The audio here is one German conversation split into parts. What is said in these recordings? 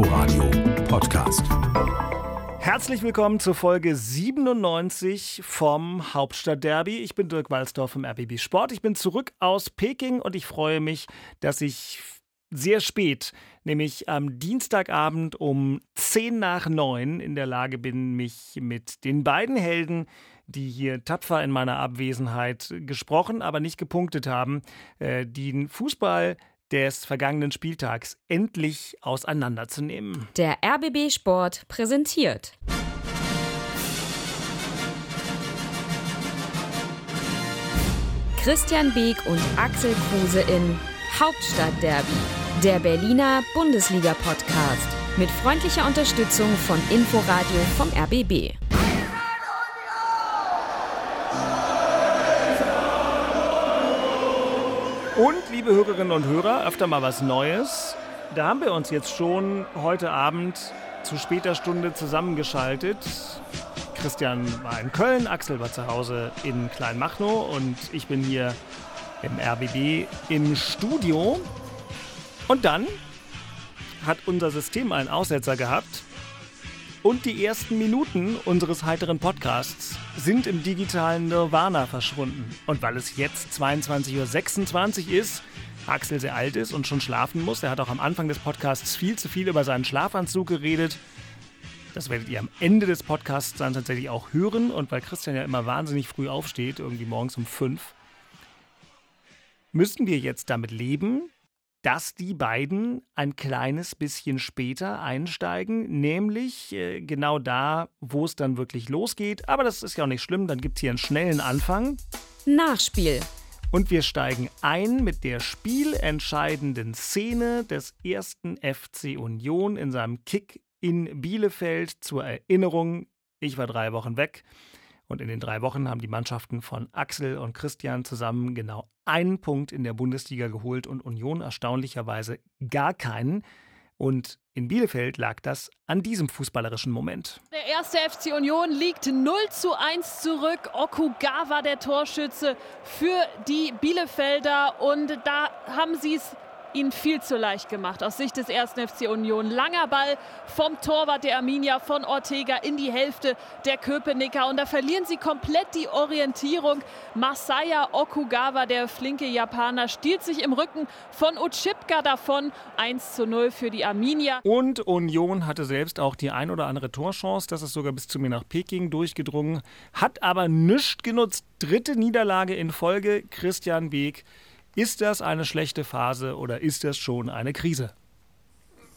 Inforadio Podcast. Herzlich willkommen zur Folge 97 vom Hauptstadtderby. Ich bin Dirk Walsdorf vom RBB Sport. Ich bin zurück aus Peking und ich freue mich, dass ich sehr spät, nämlich am Dienstagabend um 10 nach 9 in der Lage bin, mich mit den beiden Helden, die hier tapfer in meiner Abwesenheit gesprochen, aber nicht gepunktet haben, äh, den Fußball des vergangenen Spieltags endlich auseinanderzunehmen. Der RBB Sport präsentiert. Christian Beek und Axel Kruse in Hauptstadtderby, der Berliner Bundesliga-Podcast mit freundlicher Unterstützung von Inforadio vom RBB. Liebe Hörerinnen und Hörer, öfter mal was Neues. Da haben wir uns jetzt schon heute Abend zu später Stunde zusammengeschaltet. Christian war in Köln, Axel war zu Hause in Kleinmachnow und ich bin hier im RBB im Studio. Und dann hat unser System einen Aussetzer gehabt und die ersten Minuten unseres heiteren Podcasts sind im digitalen Nirvana verschwunden. Und weil es jetzt 22.26 Uhr ist, Axel sehr alt ist und schon schlafen muss, er hat auch am Anfang des Podcasts viel zu viel über seinen Schlafanzug geredet. Das werdet ihr am Ende des Podcasts dann tatsächlich auch hören. Und weil Christian ja immer wahnsinnig früh aufsteht, irgendwie morgens um fünf, müssen wir jetzt damit leben, dass die beiden ein kleines bisschen später einsteigen, nämlich äh, genau da, wo es dann wirklich losgeht. Aber das ist ja auch nicht schlimm, dann gibt es hier einen schnellen Anfang. Nachspiel. Und wir steigen ein mit der spielentscheidenden Szene des ersten FC Union in seinem Kick in Bielefeld. Zur Erinnerung, ich war drei Wochen weg. Und in den drei Wochen haben die Mannschaften von Axel und Christian zusammen genau einen Punkt in der Bundesliga geholt und Union erstaunlicherweise gar keinen. Und in Bielefeld lag das an diesem fußballerischen Moment. Der erste FC Union liegt 0 zu 1 zurück. Okugawa der Torschütze für die Bielefelder. Und da haben sie es ihnen viel zu leicht gemacht aus Sicht des ersten FC Union. Langer Ball vom Torwart der Arminia von Ortega in die Hälfte der Köpenicker und da verlieren sie komplett die Orientierung. Masaya Okugawa, der flinke Japaner, stiehlt sich im Rücken von Uchipka davon. 1 zu 0 für die Arminia. Und Union hatte selbst auch die ein oder andere Torchance. Das ist sogar bis zu mir nach Peking durchgedrungen. Hat aber nichts genutzt. Dritte Niederlage in Folge. Christian Beek ist das eine schlechte Phase oder ist das schon eine Krise?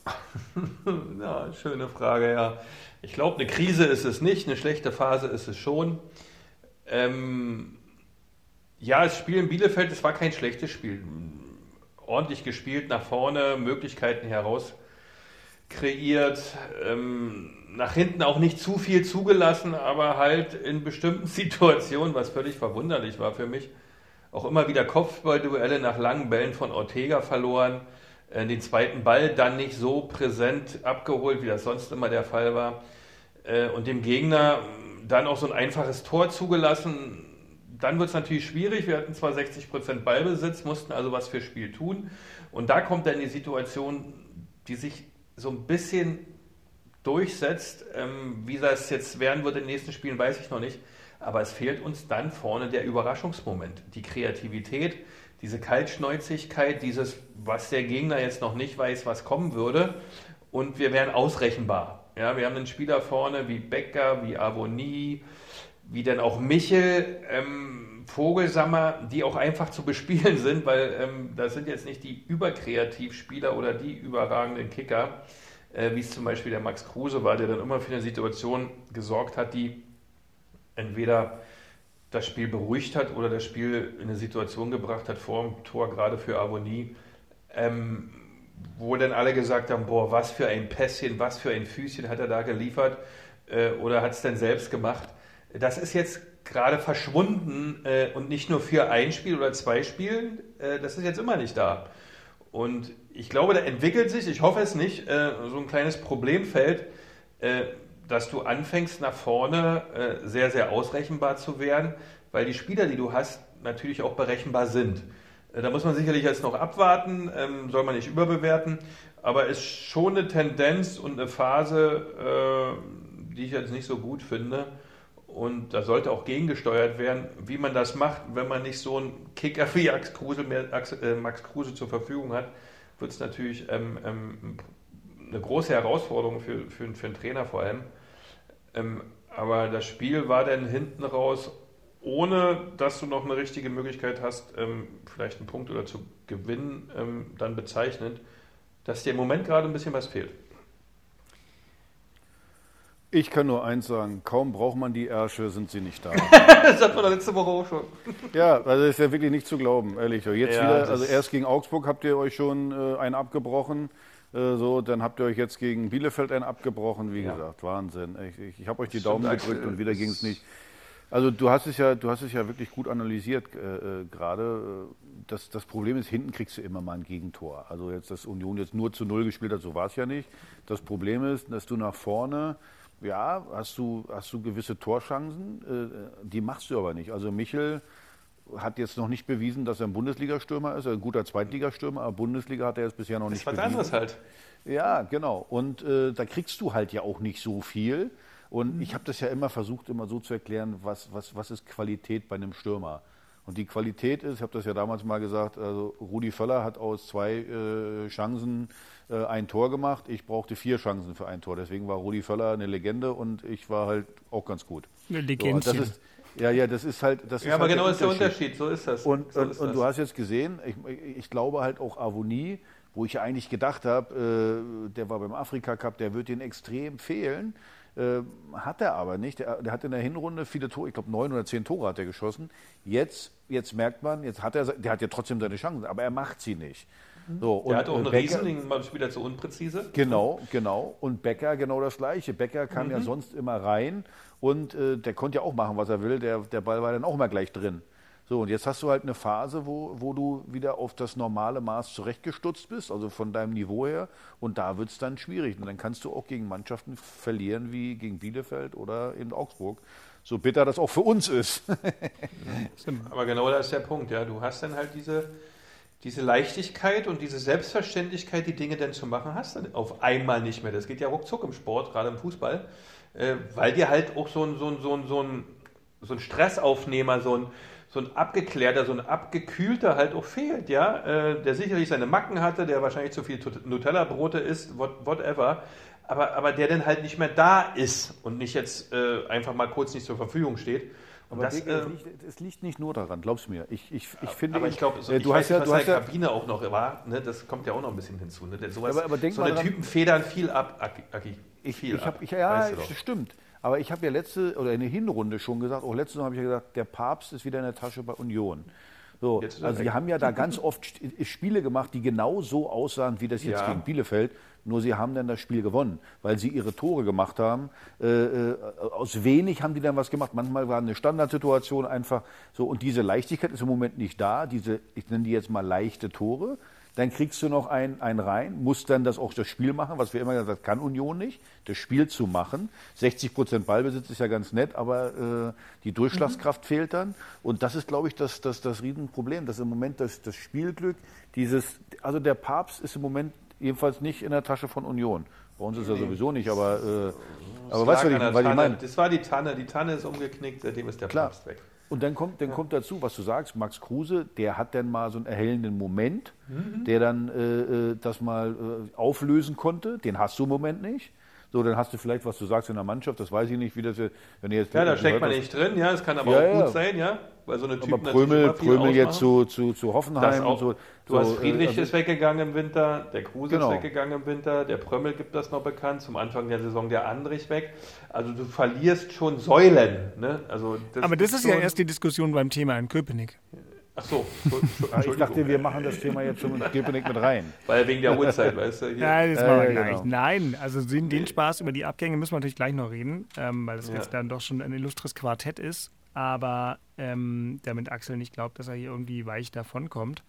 ja, schöne Frage, ja. Ich glaube, eine Krise ist es nicht, eine schlechte Phase ist es schon. Ähm, ja, das Spiel in Bielefeld, es war kein schlechtes Spiel. Ordentlich gespielt, nach vorne, Möglichkeiten heraus kreiert, ähm, nach hinten auch nicht zu viel zugelassen, aber halt in bestimmten Situationen, was völlig verwunderlich war für mich, auch immer wieder Kopfballduelle nach langen Bällen von Ortega verloren. Äh, den zweiten Ball dann nicht so präsent abgeholt, wie das sonst immer der Fall war. Äh, und dem Gegner dann auch so ein einfaches Tor zugelassen. Dann wird es natürlich schwierig. Wir hatten zwar 60% Ballbesitz, mussten also was fürs Spiel tun. Und da kommt dann die Situation, die sich so ein bisschen durchsetzt. Ähm, wie das jetzt werden wird in den nächsten Spielen, weiß ich noch nicht. Aber es fehlt uns dann vorne der Überraschungsmoment, die Kreativität, diese Kaltschnäuzigkeit, dieses, was der Gegner jetzt noch nicht weiß, was kommen würde. Und wir wären ausrechenbar. Ja, wir haben einen Spieler vorne wie Becker, wie Avoni, wie dann auch Michel, ähm, Vogelsammer, die auch einfach zu bespielen sind, weil ähm, das sind jetzt nicht die Überkreativspieler oder die überragenden Kicker, äh, wie es zum Beispiel der Max Kruse war, der dann immer für eine Situation gesorgt hat, die entweder das Spiel beruhigt hat oder das Spiel in eine Situation gebracht hat vor dem Tor, gerade für Avonie, ähm, wo dann alle gesagt haben, boah, was für ein Pässchen, was für ein Füßchen hat er da geliefert äh, oder hat es denn selbst gemacht. Das ist jetzt gerade verschwunden äh, und nicht nur für ein Spiel oder zwei Spielen, äh, das ist jetzt immer nicht da. Und ich glaube, da entwickelt sich, ich hoffe es nicht, äh, so ein kleines Problemfeld, äh, dass du anfängst nach vorne äh, sehr, sehr ausrechenbar zu werden, weil die Spieler, die du hast, natürlich auch berechenbar sind. Äh, da muss man sicherlich jetzt noch abwarten, ähm, soll man nicht überbewerten, aber ist schon eine Tendenz und eine Phase, äh, die ich jetzt nicht so gut finde. Und da sollte auch gegengesteuert werden, wie man das macht, wenn man nicht so einen Kicker wie Max Kruse, mehr, Max Kruse zur Verfügung hat, wird es natürlich ähm, ähm, eine große Herausforderung für, für, für einen Trainer vor allem. Ähm, aber das Spiel war dann hinten raus, ohne dass du noch eine richtige Möglichkeit hast, ähm, vielleicht einen Punkt oder zu gewinnen, ähm, dann bezeichnet, dass dir im Moment gerade ein bisschen was fehlt. Ich kann nur eins sagen, kaum braucht man die Ärsche, sind sie nicht da. das hat man letzte Woche auch schon. ja, also ist ja wirklich nicht zu glauben, ehrlich. Jetzt ja, wieder, also erst gegen Augsburg habt ihr euch schon äh, einen abgebrochen, so, dann habt ihr euch jetzt gegen Bielefeld einen abgebrochen, wie ja. gesagt, Wahnsinn. Ich, ich, ich habe euch die Stimmt, Daumen gedrückt und wieder ging es nicht. Also du hast es ja, du hast es ja wirklich gut analysiert äh, äh gerade. Das, das Problem ist, hinten kriegst du immer mal ein Gegentor. Also jetzt, dass Union jetzt nur zu null gespielt hat, so war es ja nicht. Das Problem ist, dass du nach vorne ja, hast du, hast du gewisse Torchancen, äh, die machst du aber nicht. Also Michel hat jetzt noch nicht bewiesen, dass er ein Bundesliga-Stürmer ist, ein guter Zweitligastürmer, aber Bundesliga hat er jetzt bisher noch das nicht bewiesen. Das was anderes halt. Ja, genau. Und äh, da kriegst du halt ja auch nicht so viel. Und mhm. ich habe das ja immer versucht, immer so zu erklären, was, was, was ist Qualität bei einem Stürmer. Und die Qualität ist, ich habe das ja damals mal gesagt, also Rudi Völler hat aus zwei äh, Chancen äh, ein Tor gemacht. Ich brauchte vier Chancen für ein Tor. Deswegen war Rudi Völler eine Legende und ich war halt auch ganz gut. Eine Legende. So, ja, ja, das ist halt. Das ja, ist aber halt genau ist der Unterschied. So ist das. Und, so und, und du hast jetzt gesehen, ich, ich glaube halt auch Avonie, wo ich ja eigentlich gedacht habe, äh, der war beim Afrika Cup, der wird den extrem fehlen. Äh, hat er aber nicht. Der, der, hat in der Hinrunde viele Tore, ich glaube neun oder zehn Tore hat er geschossen. Jetzt, jetzt merkt man, jetzt hat er, der hat ja trotzdem seine Chancen, aber er macht sie nicht. So, der hat auch einen Becker, Riesling, mal wieder zu unpräzise. Genau, genau. Und Becker genau das Gleiche. Becker kam mhm. ja sonst immer rein und äh, der konnte ja auch machen, was er will. Der, der Ball war dann auch immer gleich drin. So, und jetzt hast du halt eine Phase, wo, wo du wieder auf das normale Maß zurechtgestutzt bist, also von deinem Niveau her. Und da wird es dann schwierig. Und dann kannst du auch gegen Mannschaften verlieren wie gegen Bielefeld oder in Augsburg. So bitter das auch für uns ist. Aber genau das ist der Punkt, ja. Du hast dann halt diese, diese Leichtigkeit und diese Selbstverständlichkeit, die Dinge dann zu machen, hast du auf einmal nicht mehr. Das geht ja ruckzuck im Sport, gerade im Fußball, äh, weil dir halt auch so ein, so ein, so ein, so ein, so ein Stressaufnehmer, so ein so ein abgeklärter, so ein abgekühlter halt auch fehlt, ja, äh, der sicherlich seine Macken hatte, der wahrscheinlich zu viel Nutella-Brote isst, whatever, aber, aber der dann halt nicht mehr da ist und nicht jetzt äh, einfach mal kurz nicht zur Verfügung steht. Aber das, Dick, äh, es, liegt, es, liegt, nicht nur daran, glaubst du mir. Ich, ich, ich finde, aber ich glaube, so, äh, du hast ja, was du hast ja Kabine auch noch war. Ne, das kommt ja auch noch ein bisschen hinzu. Ne? Sowas, aber, aber denk so eine dran, Typen federn viel ab, Aki. Ich, viel ich hab, ab. Ich, ja, weißt stimmt. Aber ich habe ja letzte oder in der Hinrunde schon gesagt, auch letzte Woche habe ich ja gesagt, der Papst ist wieder in der Tasche bei Union. So, also sie haben ja da ganz oft Spiele gemacht, die genau so aussahen wie das jetzt ja. gegen Bielefeld. Nur sie haben dann das Spiel gewonnen, weil sie ihre Tore gemacht haben. Äh, äh, aus wenig haben die dann was gemacht. Manchmal war eine Standardsituation einfach so. Und diese Leichtigkeit ist im Moment nicht da. Diese, ich nenne die jetzt mal leichte Tore. Dann kriegst du noch einen, einen rein, musst dann das auch das Spiel machen, was wir immer gesagt haben, kann Union nicht, das Spiel zu machen. 60 Prozent Ballbesitz ist ja ganz nett, aber äh, die Durchschlagskraft mhm. fehlt dann. Und das ist, glaube ich, das, das, das Riesenproblem, dass im Moment das, das Spielglück, dieses, also der Papst ist im Moment jedenfalls nicht in der Tasche von Union. Bei uns ist er sowieso nicht, aber, äh, aber weißt du, was ich meine? Das war die Tanne, die Tanne ist umgeknickt, seitdem ist der Klar. Papst weg. Und dann kommt, dann ja. kommt dazu, was du sagst, Max Kruse, der hat dann mal so einen erhellenden Moment, mhm. der dann äh, äh das mal äh, auflösen konnte. Den hast du im Moment nicht. So, dann hast du vielleicht, was du sagst in der Mannschaft, das weiß ich nicht, wie das, wenn ihr jetzt. Ja, da steckt man nicht drin, ja, es kann aber ja, auch gut ja. sein, ja. Weil so eine Typen aber Prömel, Prömel jetzt zu, zu, zu Hoffenheim und so. Du so, hast Friedrich also, ist weggegangen im Winter, der Kruse genau. ist weggegangen im Winter, der Prömmel gibt das noch bekannt, zum Anfang der Saison der Andrich weg. Also du verlierst schon Säulen. Ne? Also das aber das ist ja erst die Diskussion beim Thema in Köpenick. Ach so, ich dachte, wir machen das Thema jetzt schon mit Gepenik mit rein. Weil wegen der Uhrzeit, weißt du? Hier. Nein, das machen wir gleich. Genau. Nein, also den, den, Spaß über die Abgänge müssen wir natürlich gleich noch reden, ähm, weil das ja. jetzt dann doch schon ein illustres Quartett ist. Aber ähm, damit Axel nicht glaubt, dass er hier irgendwie weich davonkommt.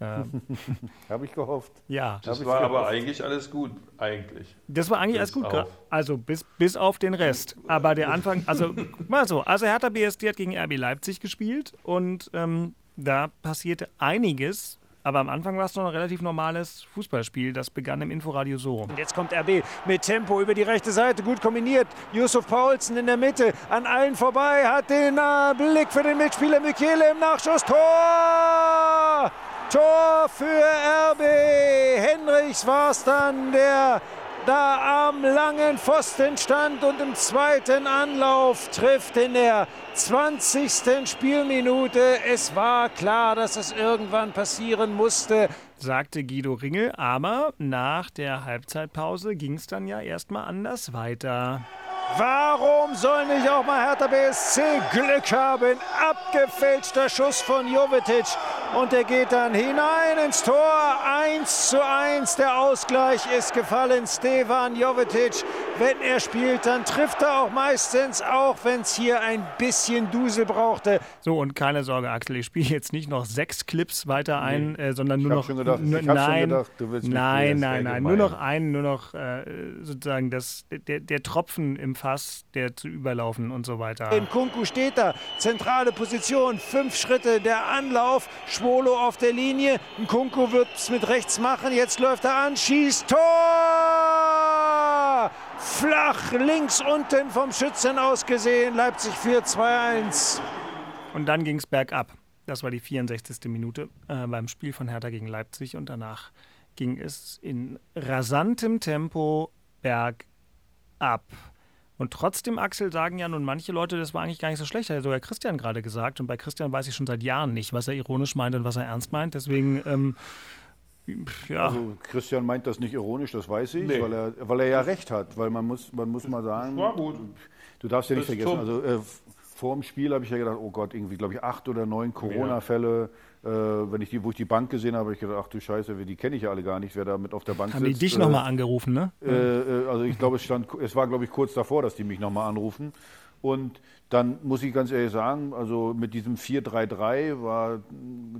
Ähm, Habe ich gehofft. Ja. Das war aber eigentlich alles gut, eigentlich. Das war eigentlich bis alles gut, auf. also bis, bis auf den Rest. Aber der Anfang, also mal so, also Hertha BSD hat gegen RB Leipzig gespielt und ähm, da passierte einiges Aber am Anfang war es noch ein relativ normales Fußballspiel. Das begann im Inforadio so. Und jetzt kommt RB mit Tempo über die rechte Seite, gut kombiniert. Yusuf Paulsen in der Mitte, an allen vorbei, hat den äh, Blick für den Mitspieler Michele im Nachschuss. Tor! Tor für RB. Henrichs war es dann, der da am langen Pfosten stand und im zweiten Anlauf trifft in der 20. Spielminute. Es war klar, dass es irgendwann passieren musste. Sagte Guido Ringel, aber nach der Halbzeitpause ging es dann ja erstmal anders weiter. Warum soll nicht auch mal Hertha BSC Glück haben? Abgefälschter Schuss von Jovetic und er geht dann hinein ins Tor. 1 zu 1. Der Ausgleich ist gefallen. Stevan Jovetic, wenn er spielt, dann trifft er auch meistens, auch wenn es hier ein bisschen Dusel brauchte. So, und keine Sorge, Axel, ich spiele jetzt nicht noch sechs Clips weiter ein, nee. äh, sondern nur noch. Gedacht, nein, gedacht, nein, nein, nein, nur noch einen, nur noch äh, sozusagen das, der, der Tropfen im Fass, der zu überlaufen und so weiter. In Kunku steht da, zentrale Position, fünf Schritte, der Anlauf, Schwolo auf der Linie. Kunku wird es mit rechts machen, jetzt läuft er an, schießt Tor! Flach links unten vom Schützen aus gesehen, Leipzig 4-2-1. Und dann ging es bergab. Das war die 64. Minute äh, beim Spiel von Hertha gegen Leipzig und danach ging es in rasantem Tempo bergab. Und trotzdem, Axel, sagen ja nun manche Leute, das war eigentlich gar nicht so schlecht. Hat ja sogar Christian gerade gesagt. Und bei Christian weiß ich schon seit Jahren nicht, was er ironisch meint und was er ernst meint. Deswegen, ähm, ja. Also Christian meint das nicht ironisch, das weiß ich, nee. weil, er, weil er ja recht hat. Weil man muss, man muss mal sagen, war gut. du darfst ja nicht vergessen, also äh, vor dem Spiel habe ich ja gedacht, oh Gott, irgendwie, glaube ich, acht oder neun Corona-Fälle. Äh, wenn ich die, wo ich die Bank gesehen habe, habe ich gedacht, ach du Scheiße, die kenne ich ja alle gar nicht, wer da mit auf der Bank Haben sitzt. die dich äh, nochmal angerufen, ne? Äh, äh, also ich glaube, es stand, es war, glaube ich, kurz davor, dass die mich nochmal anrufen. Und dann muss ich ganz ehrlich sagen, also mit diesem 4-3-3 war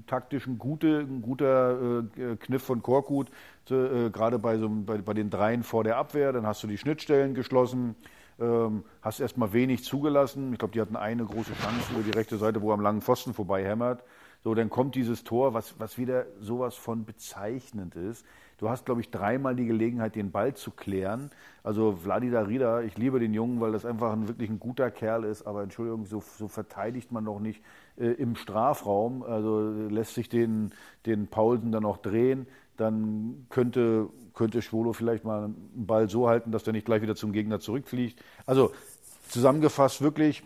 taktisch ein, gute, ein guter äh, Kniff von Korkut, äh, gerade bei, so, bei, bei den Dreien vor der Abwehr. Dann hast du die Schnittstellen geschlossen, ähm, hast erstmal wenig zugelassen. Ich glaube, die hatten eine große Chance über die rechte Seite, wo er am langen Pfosten vorbei hämmert. So, dann kommt dieses Tor, was, was wieder sowas von bezeichnend ist. Du hast, glaube ich, dreimal die Gelegenheit, den Ball zu klären. Also Vladida Rida, ich liebe den Jungen, weil das einfach ein, wirklich ein guter Kerl ist, aber Entschuldigung, so, so verteidigt man doch nicht äh, im Strafraum. Also lässt sich den, den Paulsen dann auch drehen, dann könnte, könnte Schwolo vielleicht mal einen Ball so halten, dass der nicht gleich wieder zum Gegner zurückfliegt. Also zusammengefasst wirklich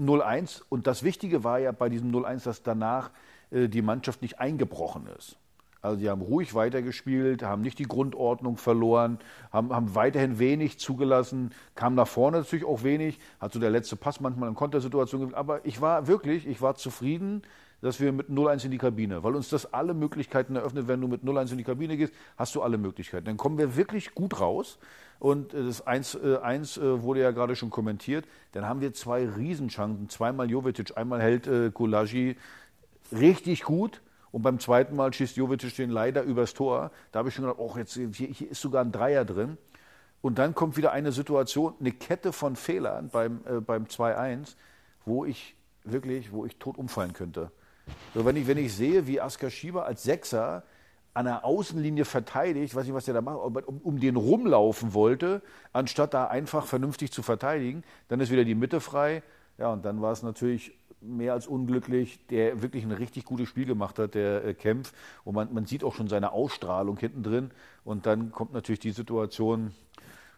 0-1. Und das Wichtige war ja bei diesem 0-1, dass danach äh, die Mannschaft nicht eingebrochen ist. Also sie haben ruhig weitergespielt, haben nicht die Grundordnung verloren, haben, haben weiterhin wenig zugelassen, kam nach vorne natürlich auch wenig, hat so der letzte Pass manchmal in Kontersituation Aber ich war wirklich, ich war zufrieden, dass wir mit 0-1 in die Kabine, weil uns das alle Möglichkeiten eröffnet, wenn du mit 0-1 in die Kabine gehst, hast du alle Möglichkeiten. Dann kommen wir wirklich gut raus. Und äh, das 1-1 äh, wurde ja gerade schon kommentiert. Dann haben wir zwei Riesenchancen. Zweimal Jovetic, einmal hält äh, richtig gut. Und beim zweiten Mal schießt Jovetic den leider übers Tor. Da habe ich schon gedacht, oh, jetzt, hier, hier, ist sogar ein Dreier drin. Und dann kommt wieder eine Situation, eine Kette von Fehlern beim, äh, beim 2-1, wo ich wirklich, wo ich tot umfallen könnte. So, wenn, ich, wenn ich sehe, wie Askar Schieber als Sechser an der Außenlinie verteidigt, weiß nicht, was der da macht, um, um den rumlaufen wollte, anstatt da einfach vernünftig zu verteidigen, dann ist wieder die Mitte frei. Ja, und dann war es natürlich mehr als unglücklich, der wirklich ein richtig gutes Spiel gemacht hat, der äh, Kempf. Und man, man sieht auch schon seine Ausstrahlung hinten drin. Und dann kommt natürlich die Situation,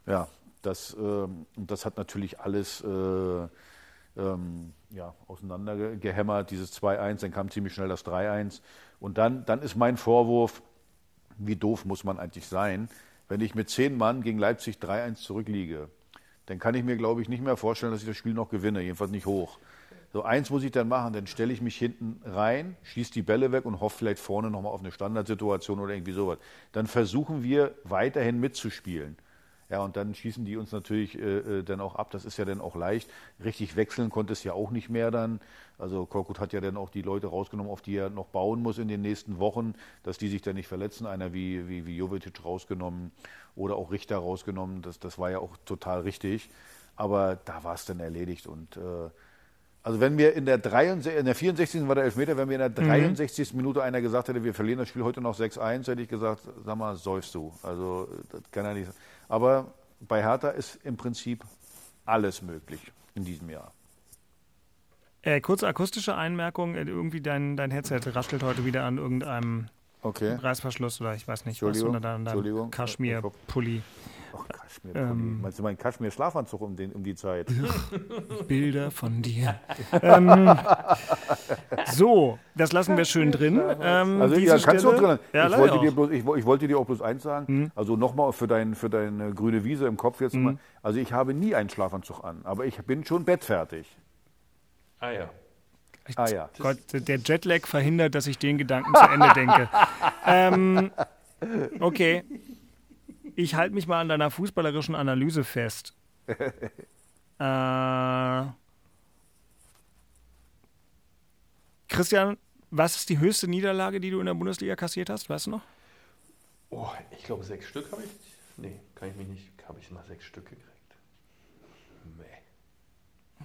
ja, das, äh, das hat natürlich alles äh, ähm, ja, auseinandergehämmert, dieses 2-1, dann kam ziemlich schnell das 3-1. Und dann, dann ist mein Vorwurf, wie doof muss man eigentlich sein, wenn ich mit zehn Mann gegen Leipzig 3-1 zurückliege, dann kann ich mir, glaube ich, nicht mehr vorstellen, dass ich das Spiel noch gewinne, jedenfalls nicht hoch. So eins muss ich dann machen, dann stelle ich mich hinten rein, schieße die Bälle weg und hoffe vielleicht vorne nochmal auf eine Standardsituation oder irgendwie sowas. Dann versuchen wir weiterhin mitzuspielen. Ja, und dann schießen die uns natürlich äh, äh, dann auch ab. Das ist ja dann auch leicht. Richtig wechseln konnte es ja auch nicht mehr dann. Also Korkut hat ja dann auch die Leute rausgenommen, auf die er noch bauen muss in den nächsten Wochen, dass die sich dann nicht verletzen. Einer wie, wie, wie Jovetic rausgenommen oder auch Richter rausgenommen. Das, das war ja auch total richtig. Aber da war es dann erledigt. Und äh, Also wenn mir in der, 63, in der 64. war der Elfmeter, wenn mir in der 63. Mhm. Minute einer gesagt hätte, wir verlieren das Spiel heute noch 6-1, hätte ich gesagt, sag mal, säufst du. Also das kann ja nicht sein. Aber bei Hertha ist im Prinzip alles möglich in diesem Jahr. Äh, kurze akustische Einmerkung, äh, irgendwie dein, dein Headset raschelt heute wieder an irgendeinem okay. Reißverschluss oder ich weiß nicht was, oder dann deinem Kaschmir-Pulli. Ach, Kaschmir ähm, Meinst du meinen Kaschmir-Schlafanzug um, um die Zeit? Bilder von dir. ähm, so, das lassen wir schön drin. Ähm, also ja, kannst Stelle, du drin. Ja, ich, wollte dir bloß, ich, ich, wollte dir auch bloß eins sagen. Mhm. Also nochmal für, dein, für deine grüne Wiese im Kopf jetzt mhm. mal. Also ich habe nie einen Schlafanzug an, aber ich bin schon bettfertig. Ah ja. Ah ja. Gott, der Jetlag verhindert, dass ich den Gedanken zu Ende denke. ähm, okay, ich halte mich mal an deiner fußballerischen Analyse fest. äh, Christian, was ist die höchste Niederlage, die du in der Bundesliga kassiert hast? Weißt du noch? Oh, ich glaube, sechs Stück habe ich. Nee, kann ich mich nicht. Habe ich mal sechs Stück gekriegt? Nee.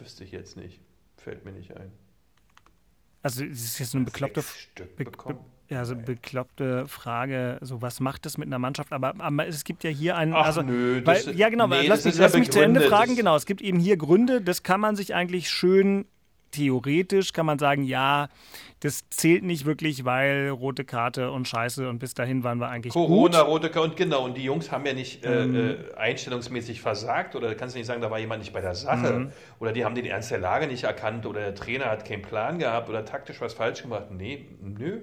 Wüsste ich jetzt nicht. Fällt mir nicht ein. Also, das ist jetzt eine bekloppte. Sechs Stück bekommen? Ja, so bekloppte Frage, so was macht das mit einer Mannschaft? Aber, aber es gibt ja hier einen. Ach, also, nö, weil, das, ja, genau, nee, lass, mich, lass ja mich zu Ende fragen. Genau, es gibt eben hier Gründe, das kann man sich eigentlich schön theoretisch kann man sagen, ja, das zählt nicht wirklich, weil rote Karte und Scheiße und bis dahin waren wir eigentlich Corona, gut. rote Karte und genau. Und die Jungs haben ja nicht äh, mhm. äh, einstellungsmäßig versagt oder kannst du nicht sagen, da war jemand nicht bei der Sache mhm. oder die haben den Ernst der Lage nicht erkannt oder der Trainer hat keinen Plan gehabt oder taktisch was falsch gemacht. Nee, nö.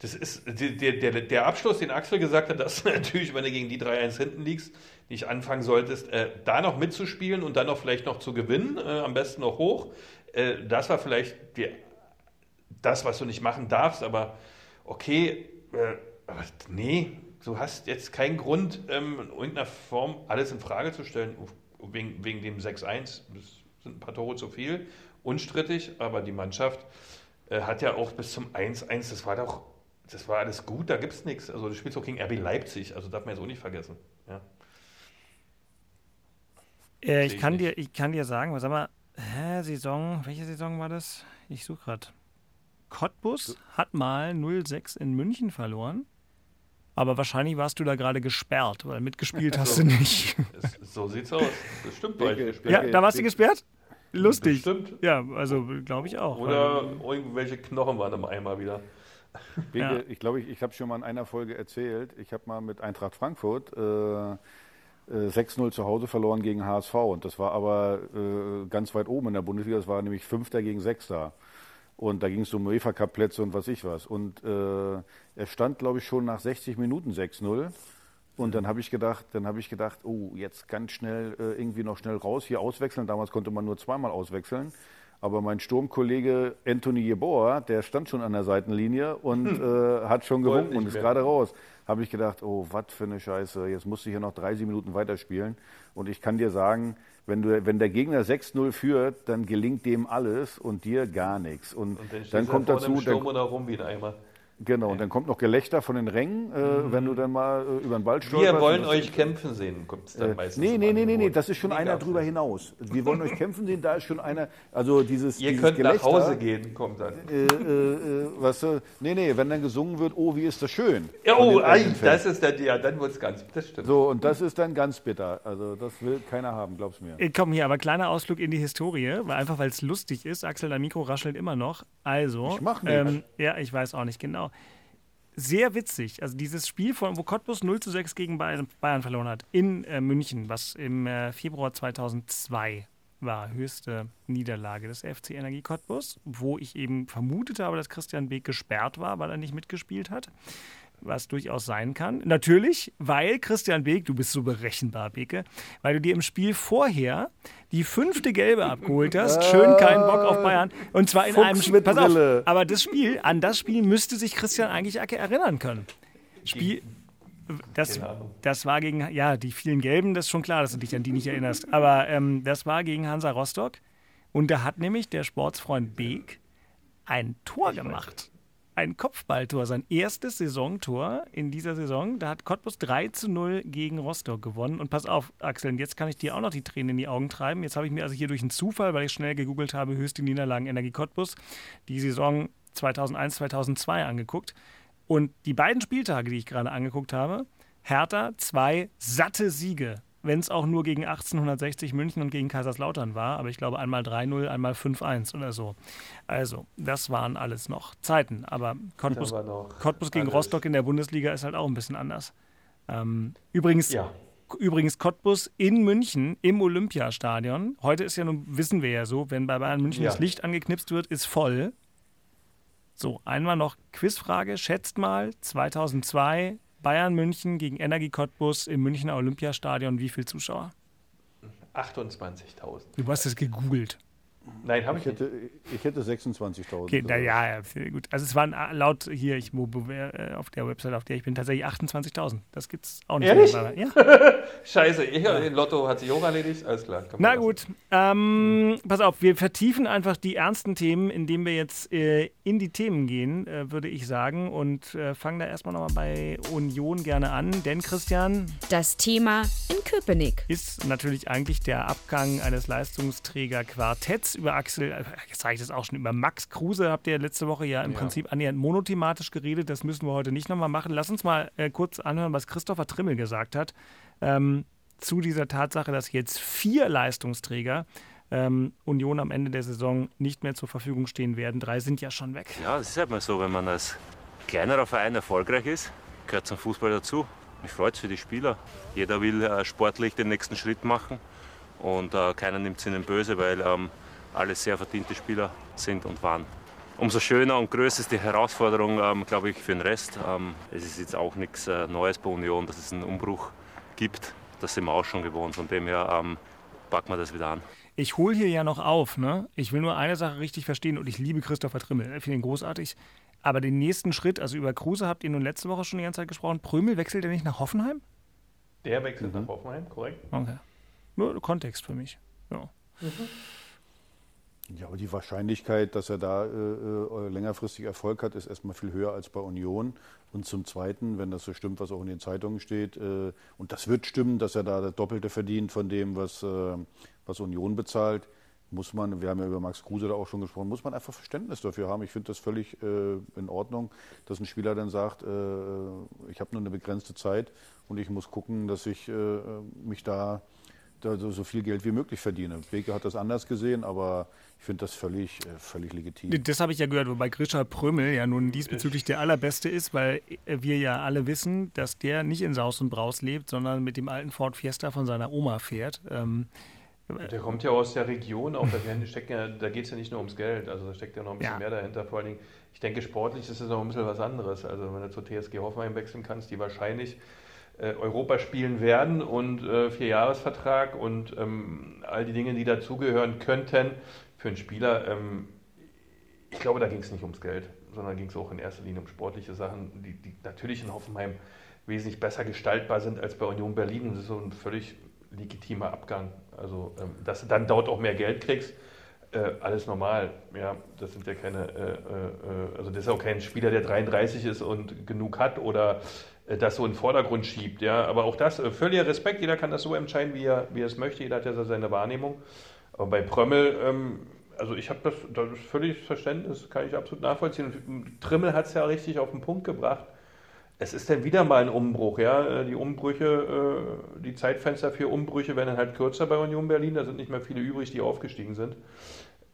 Das ist der, der, der Abschluss, den Axel gesagt hat, dass natürlich, wenn du gegen die 3-1 hinten liegst, nicht anfangen solltest, äh, da noch mitzuspielen und dann noch vielleicht noch zu gewinnen, äh, am besten noch hoch. Äh, das war vielleicht die, das, was du nicht machen darfst, aber okay, äh, aber nee, du hast jetzt keinen Grund, ähm, in irgendeiner Form alles in Frage zu stellen, wegen, wegen dem 6-1. Das sind ein paar Tore zu viel, unstrittig, aber die Mannschaft äh, hat ja auch bis zum 1-1, das war doch das war alles gut, da gibt es nichts. Also du spielst auch gegen RB Leipzig, also darf man jetzt auch nicht vergessen. Ja. Äh, ich, kann dir, ich kann dir sagen, sag mal, hä, Saison, welche Saison war das? Ich suche gerade. Cottbus hat mal 0-6 in München verloren. Aber wahrscheinlich warst du da gerade gesperrt, weil mitgespielt hast so, du nicht. so sieht's aus. Das stimmt bei euch. Ja, da warst du gesperrt? Lustig. Stimmt. Ja, also glaube ich auch. Oder irgendwelche Knochen waren im Eimer wieder. Ja. ich glaube, ich, ich habe schon mal in einer Folge erzählt, ich habe mal mit Eintracht Frankfurt äh, 6-0 äh, zu Hause verloren gegen HSV. Und das war aber äh, ganz weit oben in der Bundesliga. Das war nämlich Fünfter gegen Sechster. Und da ging es um UEFA Cup Plätze und was ich was. Und äh, er stand, glaube ich, schon nach 60 Minuten 6-0. Und dann habe ich gedacht, dann habe ich gedacht, oh, jetzt ganz schnell äh, irgendwie noch schnell raus, hier auswechseln. Damals konnte man nur zweimal auswechseln. Aber mein Sturmkollege Anthony Jeboa, der stand schon an der Seitenlinie und hm. äh, hat schon gewunken und ist gerade raus. Habe ich gedacht, oh, was für eine Scheiße, jetzt musst du hier noch 30 Minuten weiterspielen. Und ich kann dir sagen, wenn, du, wenn der Gegner 6-0 führt, dann gelingt dem alles und dir gar nichts. Und, und dann, kommt dazu. Sturm dann, oder rum wie ein Eimer. Genau, und dann kommt noch Gelächter von den Rängen, äh, mhm. wenn du dann mal äh, über den Ball stolperst. Wir wollen euch kämpfen sehen, kommt es dann äh, meistens. Nee, nee, nee, nee, nee, das ist schon nee, einer drüber hinaus. Wir wollen euch kämpfen sehen, da ist schon einer, also dieses Ihr dieses könnt Gelächter, nach Hause gehen, kommt dann. Äh, äh, äh weißt du, nee, nee, wenn dann gesungen wird, oh, wie ist das schön. Ja, oh, ei, das ist dann, ja, dann wird es ganz, das stimmt. So, und das ist dann ganz bitter. Also das will keiner haben, glaub's mir. Äh, komm hier, aber kleiner Ausflug in die Historie, weil einfach weil es lustig ist. Axel, dein Mikro raschelt immer noch. Also, ich mach nichts. Ähm, ja, ich weiß auch nicht genau sehr witzig. Also dieses Spiel, von, wo Cottbus 0 zu 6 gegen Bayern, verloren hat, in äh, München, was im äh, Februar 2002 war, höchste Niederlage des FC Energie Cottbus, wo ich eben vermutet habe, dass Christian Beek gesperrt war, weil er nicht mitgespielt hat was durchaus sein kann. Natürlich, weil Christian Beek, du bist so berechenbar, Beke, weil du dir im Spiel vorher die fünfte Gelbe abgeholt hast. Schön keinen Bock auf Bayern. Und zwar in einem Spiel. Pass auf, aber das Spiel, an das Spiel müsste sich Christian eigentlich erinnern können. Spiel. Das, das war gegen, ja, die vielen Gelben, das ist schon klar, dass du dich an die nicht erinnerst. Aber ähm, das war gegen Hansa Rostock. Und da hat nämlich der Sportsfreund Beek ein Tor gemacht. Ein Kopfballtor, sein erstes Saisontor in dieser Saison. Da hat Cottbus 3 zu 0 gegen Rostock gewonnen. Und pass auf, Axel, und jetzt kann ich dir auch noch die Tränen in die Augen treiben. Jetzt habe ich mir also hier durch einen Zufall, weil ich schnell gegoogelt habe, höchste Niederlagen Energie Cottbus, die Saison 2001, 2002 angeguckt. Und die beiden Spieltage, die ich gerade angeguckt habe, Hertha zwei satte Siege wenn es auch nur gegen 1860 München und gegen Kaiserslautern war. Aber ich glaube einmal 3-0, einmal 5-1 oder so. Also, das waren alles noch Zeiten. Aber Cottbus, Cottbus gegen alles. Rostock in der Bundesliga ist halt auch ein bisschen anders. Ähm, übrigens, ja. übrigens, Cottbus in München im Olympiastadion. Heute ist ja nun, wissen wir ja so, wenn bei Bayern München ja. das Licht angeknipst wird, ist voll. So, einmal noch Quizfrage. Schätzt mal, 2002 Bayern München gegen Energie Cottbus im Münchner Olympiastadion. Wie viele Zuschauer? 28.000. Du hast es gegoogelt. Nein, habe ich, ich hätte, Ich hätte 26.000. Okay, na, ja, ja, gut. Also es waren äh, laut hier, ich äh, auf der Website, auf der ich bin, tatsächlich 28.000. Das gibt es auch nicht. Ehrlich? Ja. Scheiße, ich, ja. Lotto hat sich auch erledigt. Alles klar. Na gut, ähm, pass auf, wir vertiefen einfach die ernsten Themen, indem wir jetzt äh, in die Themen gehen, äh, würde ich sagen. Und äh, fangen da erstmal nochmal bei Union gerne an. Denn Christian. Das Thema in Köpenick. Ist natürlich eigentlich der Abgang eines Leistungsträger-Quartetts über Axel, äh, jetzt sage ich das auch schon, über Max Kruse habt ihr letzte Woche ja im ja. Prinzip annähernd monothematisch geredet. Das müssen wir heute nicht nochmal machen. Lass uns mal äh, kurz anhören, was Christopher Trimmel gesagt hat ähm, zu dieser Tatsache, dass jetzt vier Leistungsträger ähm, Union am Ende der Saison nicht mehr zur Verfügung stehen werden. Drei sind ja schon weg. Ja, das ist halt mal so, wenn man als kleinerer Verein erfolgreich ist, gehört zum Fußball dazu. Mich freut es für die Spieler. Jeder will äh, sportlich den nächsten Schritt machen und äh, keiner nimmt es ihnen böse, weil ähm, alle sehr verdiente Spieler sind und waren. Umso schöner und größer ist die Herausforderung, ähm, glaube ich, für den Rest. Ähm, es ist jetzt auch nichts äh, Neues bei Union, dass es einen Umbruch gibt. Das sind wir auch schon gewohnt. Von dem her ähm, packen wir das wieder an. Ich hole hier ja noch auf. Ne? Ich will nur eine Sache richtig verstehen und ich liebe Christopher Trimmel. Ich finde ihn großartig. Aber den nächsten Schritt, also über Kruse habt ihr nun letzte Woche schon die ganze Zeit gesprochen. Prömel wechselt er nicht nach Hoffenheim? Der wechselt mhm. nach Hoffenheim, korrekt. Okay. Nur Kontext für mich. Ja. Mhm. Ja, aber die Wahrscheinlichkeit, dass er da äh, äh, längerfristig Erfolg hat, ist erstmal viel höher als bei Union. Und zum Zweiten, wenn das so stimmt, was auch in den Zeitungen steht, äh, und das wird stimmen, dass er da das Doppelte verdient von dem, was, äh, was Union bezahlt, muss man, wir haben ja über Max Kruse da auch schon gesprochen, muss man einfach Verständnis dafür haben. Ich finde das völlig äh, in Ordnung, dass ein Spieler dann sagt, äh, ich habe nur eine begrenzte Zeit und ich muss gucken, dass ich mich da so viel Geld wie möglich verdiene. Beke hat das anders gesehen, aber ich finde das völlig, äh, völlig legitim. Das habe ich ja gehört, wobei Grisha Prömel ja nun diesbezüglich der allerbeste ist, weil wir ja alle wissen, dass der nicht in Saus und Braus lebt, sondern mit dem alten Ford Fiesta von seiner Oma fährt. Ähm, der kommt ja aus der Region, auch da, ja, da geht es ja nicht nur ums Geld, also da steckt ja noch ein bisschen ja. mehr dahinter. Vor allen Dingen, ich denke, sportlich ist es noch ein bisschen was anderes. Also wenn du zur TSG Hoffenheim wechseln kannst, die wahrscheinlich äh, Europa spielen werden und äh, Vierjahresvertrag und ähm, all die Dinge, die dazugehören könnten, für einen Spieler, ähm, ich glaube, da ging es nicht ums Geld, sondern ging es auch in erster Linie um sportliche Sachen, die, die, natürlich in Hoffenheim wesentlich besser gestaltbar sind als bei Union Berlin. das ist so ein völlig legitimer Abgang. Also, ähm, dass du dann dort auch mehr Geld kriegst, äh, alles normal. Ja, das sind ja keine, äh, äh, also das ist auch kein Spieler, der 33 ist und genug hat oder äh, das so in den Vordergrund schiebt. Ja, aber auch das, äh, völliger Respekt, jeder kann das so entscheiden, wie er, wie er es möchte, jeder hat ja seine Wahrnehmung. Aber bei Prömmel, ähm, also ich habe das, das ist völlig Verständnis, kann ich absolut nachvollziehen. Trimmel hat es ja richtig auf den Punkt gebracht. Es ist dann wieder mal ein Umbruch, ja. Äh, die Umbrüche, äh, die Zeitfenster für Umbrüche werden dann halt kürzer bei Union Berlin. Da sind nicht mehr viele übrig, die aufgestiegen sind.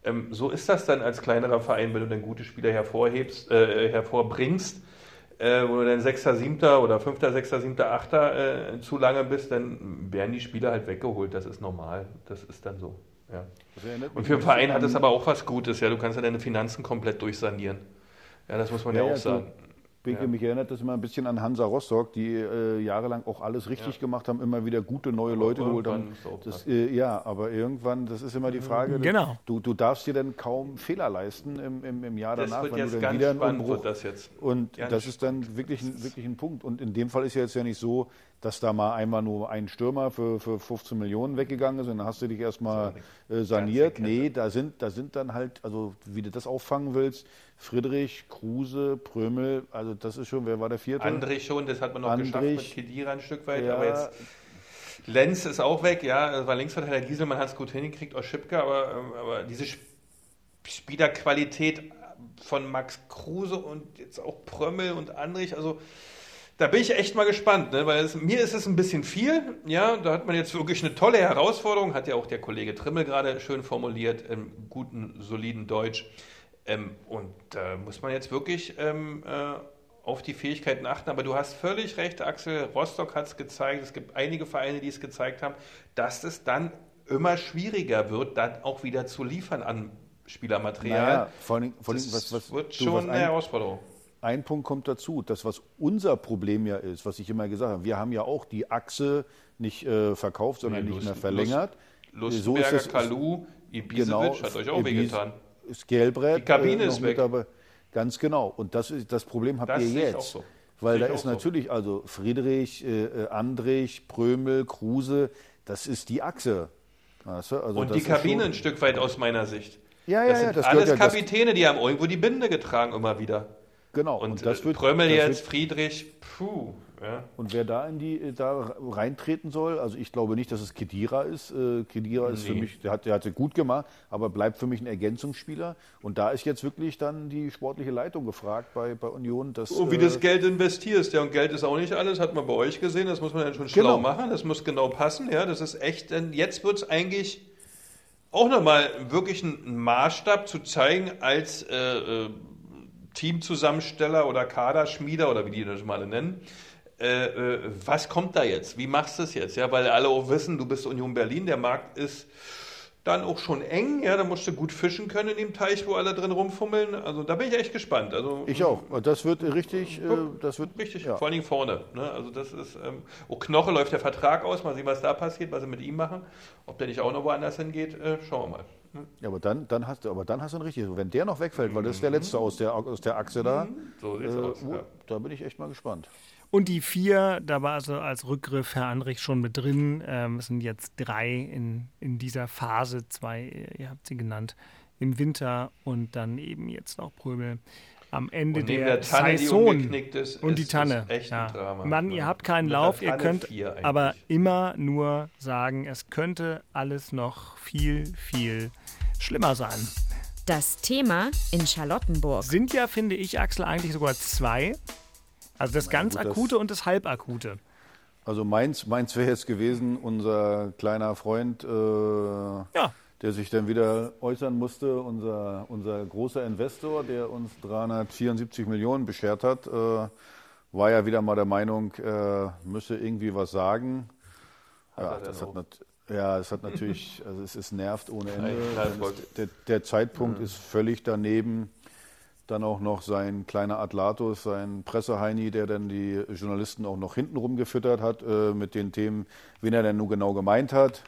Ähm, so ist das dann als kleinerer Verein, wenn du dann gute Spieler hervorhebst, äh, hervorbringst. Äh, wo du dann Sechster, Siebter oder Fünfter, Sechster, Siebter, Achter äh, zu lange bist, dann werden die Spieler halt weggeholt. Das ist normal. Das ist dann so. Ja. Und für den Verein hat es aber auch was Gutes. Ja, du kannst ja deine Finanzen komplett durchsanieren. Ja, das muss man ja, ja auch sagen. Beke, ja. mich erinnert das immer ein bisschen an Hansa Rostock, die äh, jahrelang auch alles richtig ja. gemacht haben, immer wieder gute neue aber Leute geholt haben. Das, äh, ja, aber irgendwann, das ist immer die Frage, genau. du, du darfst dir dann kaum Fehler leisten im, im, im Jahr das danach, wird wenn jetzt du dann ganz wieder einen Umbruch. Das jetzt. Und ganz das ist dann wirklich ein, wirklich ein Punkt. Und in dem Fall ist ja jetzt ja nicht so, dass da mal einmal nur ein Stürmer für, für 15 Millionen weggegangen ist und dann hast du dich erstmal äh, saniert. Nee, da sind, da sind dann halt, also wie du das auffangen willst, Friedrich, Kruse, Prömel, also das ist schon, wer war der vierte? Andrich schon, das hat man noch Andrich, geschafft mit Kedira ein Stück weit, ja, aber jetzt Lenz ist auch weg, ja, das war Linksverteidiger Gieselmann hat es gut hingekriegt, auch Schipke, aber, aber diese Spielerqualität von Max Kruse und jetzt auch Prömmel und Andrich, also da bin ich echt mal gespannt, ne? weil es, mir ist es ein bisschen viel. Ja, da hat man jetzt wirklich eine tolle Herausforderung, hat ja auch der Kollege Trimmel gerade schön formuliert, im guten, soliden Deutsch. Ähm, und da äh, muss man jetzt wirklich ähm, äh, auf die Fähigkeiten achten. Aber du hast völlig recht, Axel. Rostock hat es gezeigt. Es gibt einige Vereine, die es gezeigt haben, dass es dann immer schwieriger wird, dann auch wieder zu liefern an Spielermaterial. Naja, vor allem, vor allem was, was, wird schon du, was eine Herausforderung ein Punkt kommt dazu. Das, was unser Problem ja ist, was ich immer gesagt habe, wir haben ja auch die Achse nicht äh, verkauft, sondern nee, nicht mehr verlängert. Lustberger, so Kalu, Ibisevic genau, hat euch auch wehgetan. Ist Gelbrett. Die Kabine äh, ist weg. Dabei. Ganz genau. Und das, ist, das Problem habt das ihr jetzt. So. Weil da ist natürlich so. also Friedrich, äh, äh, Andrich, Prömel, Kruse, das ist die Achse. Weißt du? also Und die Kabine ein Stück weit aus meiner Sicht. Ja, ja, das sind ja, das alles Kapitäne, die haben irgendwo die Binde getragen immer wieder. Genau. Und, und das wird, Prömmel das jetzt, wird, Friedrich, puh. Ja. Und wer da in die da reintreten soll, also ich glaube nicht, dass es Kedira ist. Äh, Kedira nee. ist für mich, der hat, der hat gut gemacht, aber bleibt für mich ein Ergänzungsspieler. Und da ist jetzt wirklich dann die sportliche Leitung gefragt bei, bei Union. Dass, und wie äh, das Geld investierst, ja, und Geld ist auch nicht alles, hat man bei euch gesehen, das muss man dann schon schlau genau. machen, das muss genau passen, ja, das ist echt, denn jetzt wird es eigentlich auch nochmal wirklich ein Maßstab zu zeigen als äh, äh Teamzusammensteller oder Kaderschmieder oder wie die das mal nennen. Äh, äh, was kommt da jetzt? Wie machst du es jetzt? Ja, weil alle auch wissen, du bist Union Berlin, der Markt ist dann auch schon eng, ja, da musst du gut fischen können in dem Teich, wo alle drin rumfummeln. Also da bin ich echt gespannt. Also, ich auch. Das wird richtig, äh, das wird richtig, ja. vor allen Dingen vorne. Ne? Also das ist, ähm, oh Knoche läuft der Vertrag aus, mal sehen, was da passiert, was sie mit ihm machen. Ob der nicht auch noch woanders hingeht, äh, schauen wir mal. Ja, aber dann, dann hast du, aber dann hast du ein richtiges. Wenn der noch wegfällt, weil das ist der letzte aus der, aus der Achse da, so äh, aus, ja. da bin ich echt mal gespannt. Und die vier, da war also als Rückgriff Herr Andrich schon mit drin. Ähm, es sind jetzt drei in, in dieser Phase, zwei, ihr habt sie genannt, im Winter und dann eben jetzt noch Pröbel am Ende der, der Tanne, Saison. Die ist, und die Tanne. echt ja. ein Drama. Mann, ihr habt keinen Lauf, ihr könnt aber immer nur sagen, es könnte alles noch viel, viel schlimmer sein. Das Thema in Charlottenburg. Sind ja, finde ich, Axel, eigentlich sogar zwei. Also das ganz gut, Akute das und das Halbakute. Also meins, meins wäre jetzt gewesen, unser kleiner Freund, äh, ja. der sich dann wieder äußern musste, unser, unser großer Investor, der uns 374 Millionen beschert hat, äh, war ja wieder mal der Meinung, äh, müsse irgendwie was sagen. Ja, das hat, ja, es hat natürlich, also es ist nervt ohne Ende. Der, der, Zeitpunkt ja. ist völlig daneben dann auch noch sein kleiner Atlatus, sein Presseheini, der dann die Journalisten auch noch hintenrum gefüttert hat äh, mit den Themen, wen er denn nun genau gemeint hat.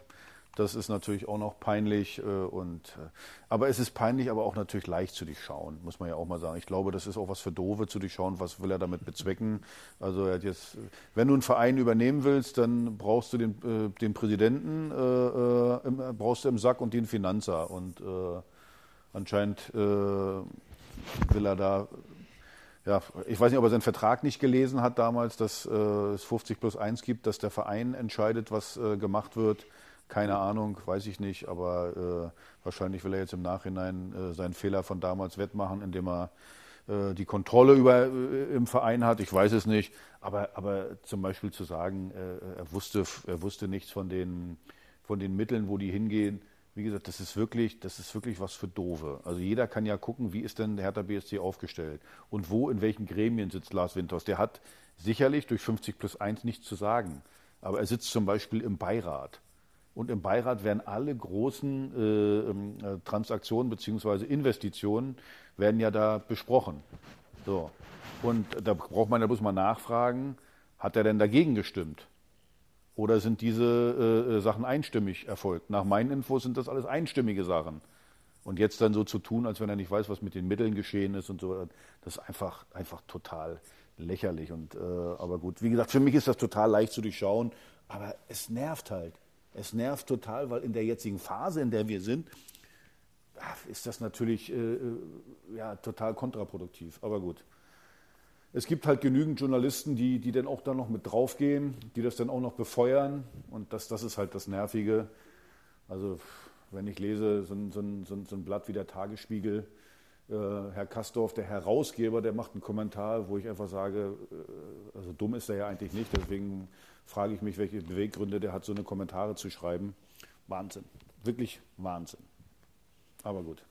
Das ist natürlich auch noch peinlich. Äh, und, äh, aber es ist peinlich, aber auch natürlich leicht zu durchschauen, muss man ja auch mal sagen. Ich glaube, das ist auch was für Dove zu durchschauen. Was will er damit bezwecken? Also er hat jetzt, wenn du einen Verein übernehmen willst, dann brauchst du den, äh, den Präsidenten, äh, im, brauchst du im Sack und den Finanzer. Und äh, anscheinend will er da, ja, ich weiß nicht, ob er seinen Vertrag nicht gelesen hat damals, dass äh, es 50 plus 1 gibt, dass der Verein entscheidet, was äh, gemacht wird. Keine Ahnung, weiß ich nicht, aber äh, wahrscheinlich will er jetzt im Nachhinein äh, seinen Fehler von damals wettmachen, indem er äh, die Kontrolle über, äh, im Verein hat. Ich weiß es nicht, aber, aber zum Beispiel zu sagen, er, wusste, er wusste nichts von den, von den Mitteln, wo die hingehen, wie gesagt, das ist wirklich, das ist wirklich was für Dove. Also jeder kann ja gucken, wie ist denn der Hertha BSC aufgestellt und wo, in welchen Gremien sitzt Lars Winters. Der hat sicherlich durch 50 plus 1 nichts zu sagen, aber er sitzt zum Beispiel im Beirat. Und im Beirat werden alle großen äh, ähm, äh, Transaktionen bzw. Investitionen werden ja da besprochen. So. Und da braucht man, da muss man nachfragen, hat er denn dagegen gestimmt? Oder sind diese äh, äh, Sachen einstimmig erfolgt? Nach meinen Infos sind das alles einstimmige Sachen. Und jetzt dann so zu tun, als wenn er nicht weiß, was mit den Mitteln geschehen ist und so, das ist einfach, einfach total lächerlich. Und, äh, aber gut, wie gesagt, für mich ist das total leicht zu durchschauen, aber es nervt halt. Es nervt total, weil in der jetzigen Phase, in der wir sind, ist das natürlich äh, äh, ja, total kontraproduktiv. Aber gut. Es gibt halt genügend Journalisten, die, die dann auch da noch mit draufgehen, die das dann auch noch befeuern. Und das, das ist halt das Nervige. Also, wenn ich lese, so ein, so ein, so ein Blatt wie der Tagesspiegel, äh, Herr Kastorf, der Herausgeber, der macht einen Kommentar, wo ich einfach sage, äh, also dumm ist er ja eigentlich nicht, deswegen frage ich mich, welche Beweggründe der hat, so eine Kommentare zu schreiben. Wahnsinn. Wirklich Wahnsinn. Aber gut.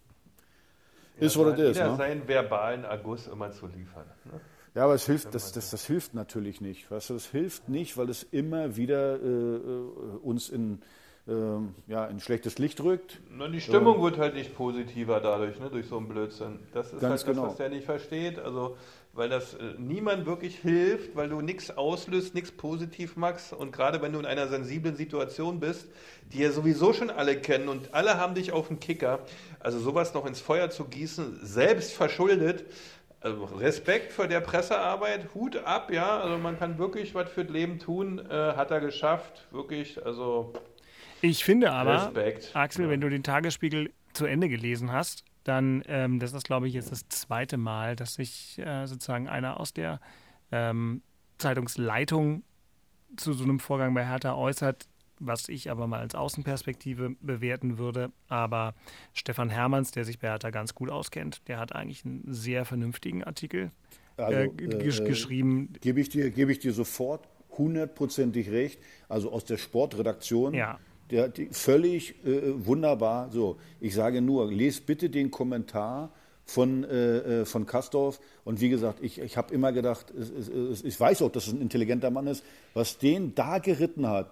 Ist, ja, was es ist. Ne? seinen verbalen Erguss immer zu liefern. Ne? Ja, aber es hilft, das, das, das hilft natürlich nicht. Weißt du, das hilft nicht, weil es immer wieder äh, äh uns in, äh, ja, in schlechtes Licht rückt. Na, die Stimmung ähm, wird halt nicht positiver dadurch, ne, durch so einen Blödsinn. Das ist halt das, genau. was der nicht versteht. Also, weil das äh, niemand wirklich hilft, weil du nichts auslöst, nichts positiv machst. Und gerade wenn du in einer sensiblen Situation bist, die ja sowieso schon alle kennen und alle haben dich auf dem Kicker, also sowas noch ins Feuer zu gießen, selbst verschuldet, also Respekt für der Pressearbeit, Hut ab, ja. Also man kann wirklich was für das Leben tun, äh, hat er geschafft, wirklich. Also ich finde aber, Respekt. Axel, ja. wenn du den Tagesspiegel zu Ende gelesen hast, dann, ähm, das ist glaube ich jetzt das zweite Mal, dass sich äh, sozusagen einer aus der ähm, Zeitungsleitung zu so einem Vorgang bei Hertha äußert, was ich aber mal als Außenperspektive bewerten würde. Aber Stefan Hermanns, der sich bei Hertha ganz gut auskennt, der hat eigentlich einen sehr vernünftigen Artikel also, äh, äh, geschrieben. Gebe ich, dir, geb ich dir sofort hundertprozentig recht. Also aus der Sportredaktion. Ja. Der, die, völlig äh, wunderbar. So, ich sage nur, lest bitte den Kommentar von, äh, äh von Kastorf. Und wie gesagt, ich, ich habe immer gedacht, ich weiß auch, dass es ein intelligenter Mann ist, was den da geritten hat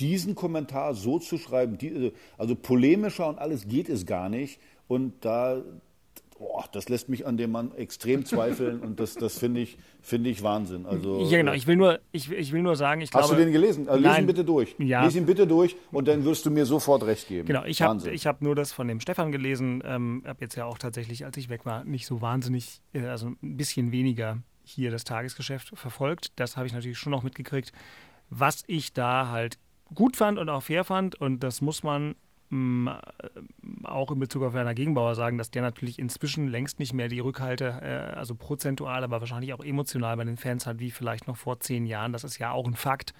diesen Kommentar so zu schreiben, die, also polemischer und alles geht es gar nicht. Und da, oh, das lässt mich an dem Mann extrem zweifeln und das, das finde ich, find ich Wahnsinn. Also, ja, genau. Ich will nur, ich, ich will nur sagen, ich Hast glaube, du den gelesen? Also, lies ihn bitte durch. Ja. Lies ihn bitte durch und dann wirst du mir sofort recht geben. Genau, ich habe hab nur das von dem Stefan gelesen. Ähm, habe jetzt ja auch tatsächlich, als ich weg war, nicht so wahnsinnig, äh, also ein bisschen weniger hier das Tagesgeschäft verfolgt. Das habe ich natürlich schon noch mitgekriegt. Was ich da halt gut fand und auch fair fand. Und das muss man mh, mm, auch in Bezug auf Werner Gegenbauer sagen, dass der natürlich inzwischen längst nicht mehr die Rückhalte, äh, also prozentual, aber wahrscheinlich auch emotional bei den Fans hat, wie vielleicht noch vor zehn Jahren. Das ist ja auch ein Fakt.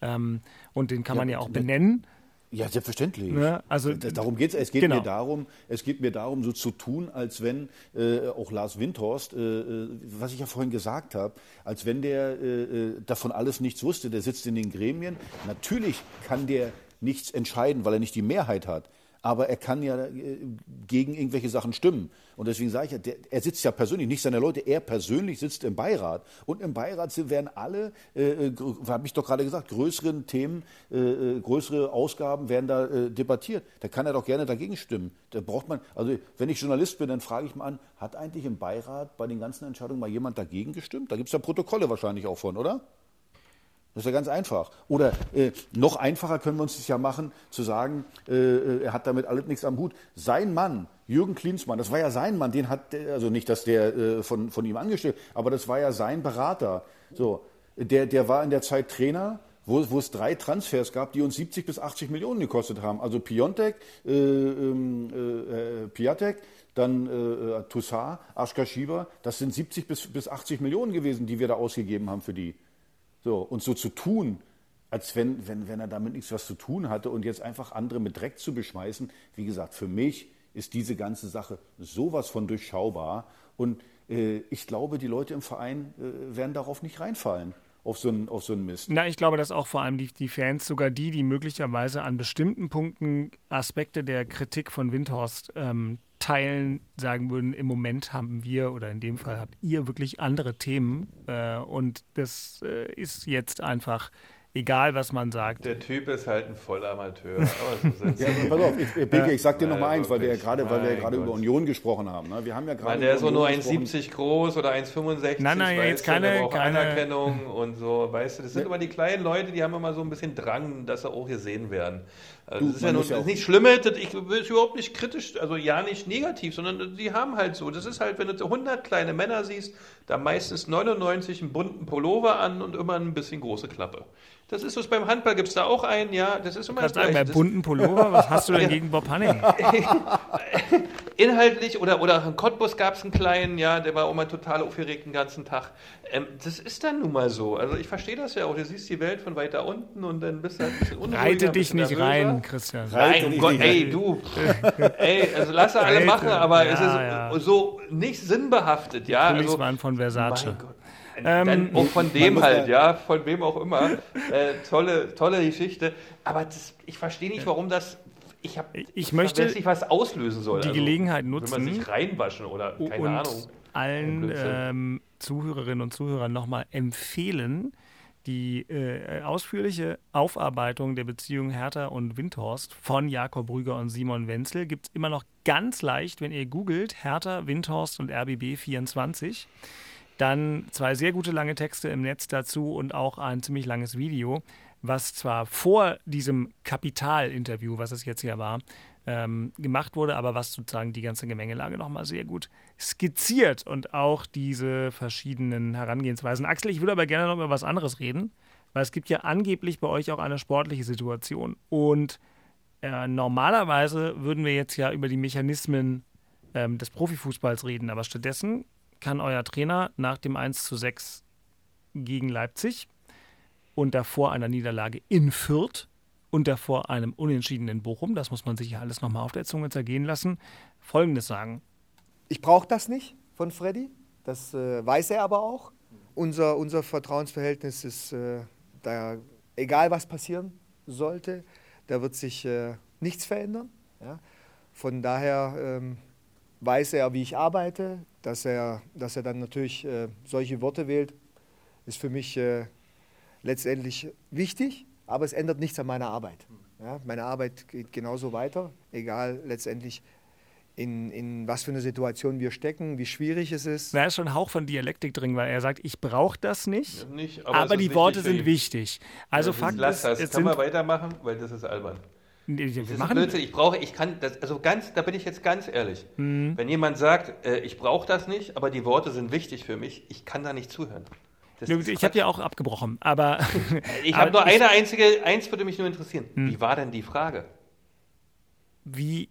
Ähm, und den kann ja, man ja auch benennen. Ja, selbstverständlich. Ne? Also, darum geht's. Es geht genau. mir darum, es geht mir darum, so zu tun, als wenn äh, auch Lars Windhorst, äh, äh was ich ja vorhin gesagt habe, als wenn der äh, äh, davon alles nichts wusste. Der sitzt in den Gremien. Natürlich kann der nichts entscheiden, weil er nicht die Mehrheit hat aber er kann ja äh, gegen irgendwelche Sachen stimmen. Und deswegen sage ich ja, der, er sitzt ja persönlich, nicht seine Leute, er persönlich sitzt im Beirat. Und im Beirat werden alle, äh, äh habe ich doch gerade gesagt, größeren Themen, äh, äh, größere Ausgaben werden da äh, debattiert. Da kann er doch gerne dagegen stimmen. Da braucht man, also wenn ich Journalist bin, dann frage ich mal an, hat eigentlich im Beirat bei den ganzen Entscheidungen mal jemand dagegen gestimmt? Da gibt es ja Protokolle wahrscheinlich auch von, oder? Das ist ja ganz einfach. Oder äh, noch einfacher können wir uns das ja machen, zu sagen, äh, äh, er hat damit alles nichts am Hut. Sein Mann, Jürgen Klinsmann, das war ja sein Mann, den hat, also nicht, dass der äh, von, von ihm angestellt, aber das war ja sein Berater. So, der, der war in der Zeit Trainer, wo, wo es drei Transfers gab, die uns 70 bis 80 Millionen gekostet haben. Also Piontek, äh, ähm, äh, Piatek, dann äh, Toussaint, Aschka Schieber, das sind 70 bis, bis 80 Millionen gewesen, die wir da ausgegeben haben für die. So, und so zu tun, als wenn, wenn, wenn er damit nichts was zu tun hatte und jetzt einfach andere mit Dreck zu beschmeißen, wie gesagt, für mich ist diese ganze Sache sowas von durchschaubar. Und äh, ich glaube, die Leute im Verein äh, werden darauf nicht reinfallen auf so einen, auf so einen Mist. Na, ich glaube, dass auch vor allem die, die Fans, sogar die, die möglicherweise an bestimmten Punkten Aspekte der Kritik von Windhorst ähm, teilen, sagen würden, im Moment haben wir oder in dem Fall habt ihr wirklich andere Themen äh, und das äh, ist jetzt einfach egal was man sagt. Der Typ ist halt ein Vollamateur. Aber so ja, pass auf, ich, Beke, ich sag dir noch mal eins, weil wir ja gerade, weil wir ja gerade über Union gesprochen haben. Ne? Wir haben ja gerade. Der ist so nur 1,70 groß oder 1,65. Nein, nein, ja, jetzt keine, keine Anerkennung und so. Weißt du, das sind ja. immer die kleinen Leute, die haben immer so ein bisschen Drang, dass sie auch gesehen werden. Also das ist ja, nun, ja nicht schlimm, ich will es überhaupt nicht kritisch, also ja nicht negativ, sondern die haben halt so. Das ist halt, wenn du 100 kleine Männer siehst, da meistens 99 einen bunten Pullover an und immer ein bisschen große Klappe. Das ist so, beim Handball gibt es da auch einen, ja, das ist immer das sagen, Bei bunten Pullover, was hast du denn gegen Bob Hanning? Inhaltlich, oder, oder in Cottbus gab es einen kleinen, ja, der war auch mal total aufgeregt den ganzen Tag. Ähm, das ist dann nun mal so. Also ich verstehe das ja auch. Du siehst die Welt von weiter unten und dann bist du halt ein bisschen unruhiger. Reite dich nicht nervöser. rein, Christian. Nein, um Gott, ey, du. ey, also lass alle machen, aber ja, es ist ja. so nicht sinnbehaftet, ja. Also, von Versace. Mein Gott. Ähm, auch von dem halt, ja, von wem auch immer. Äh, tolle, tolle Geschichte. Aber das, ich verstehe nicht, warum das. Ich, hab, ich möchte nicht was auslösen soll. Die also, Gelegenheit nutzen. Will man sich reinwaschen oder keine und Ahnung. Allen ähm, Zuhörerinnen und Zuhörern nochmal empfehlen, die äh, ausführliche Aufarbeitung der Beziehung Hertha und Windhorst von Jakob Brüger und Simon Wenzel gibt es immer noch ganz leicht, wenn ihr googelt Hertha, Windhorst und RBB 24. Dann zwei sehr gute lange Texte im Netz dazu und auch ein ziemlich langes Video, was zwar vor diesem Kapital-Interview, was es jetzt hier war, ähm, gemacht wurde, aber was sozusagen die ganze Gemengelage nochmal sehr gut skizziert und auch diese verschiedenen Herangehensweisen. Axel, ich würde aber gerne noch über was anderes reden, weil es gibt ja angeblich bei euch auch eine sportliche Situation. Und äh, normalerweise würden wir jetzt ja über die Mechanismen ähm, des Profifußballs reden, aber stattdessen kann euer Trainer nach dem 1 zu 6 gegen Leipzig und davor einer Niederlage in Fürth und davor einem Unentschieden in Bochum, das muss man sich ja alles nochmal auf der Zunge zergehen lassen, Folgendes sagen. Ich brauche das nicht von Freddy, das äh, weiß er aber auch. Unser, unser Vertrauensverhältnis ist, äh, da, egal was passieren sollte, da wird sich äh, nichts verändern. Ja? Von daher ähm, weiß er, wie ich arbeite, dass er, dass er dann natürlich äh, solche Worte wählt, ist für mich äh, letztendlich wichtig, aber es ändert nichts an meiner Arbeit. Ja, meine Arbeit geht genauso weiter, egal letztendlich in, in was für eine Situation wir stecken, wie schwierig es ist. Da ist schon ein Hauch von Dialektik drin, weil er sagt, ich brauche das nicht, nicht aber, aber die Worte sind wichtig. Also ja, Fakt ist, das. Kann man weitermachen, weil das ist albern. Nee, das machen Blödsinn. Ich brauche, ich kann, das, also ganz, da bin ich jetzt ganz ehrlich. Mhm. Wenn jemand sagt, äh, ich brauche das nicht, aber die Worte sind wichtig für mich, ich kann da nicht zuhören. Das ich habe ja auch abgebrochen, aber. ich habe nur eine einzige, eins würde mich nur interessieren. Hm. Wie war denn die Frage? Wie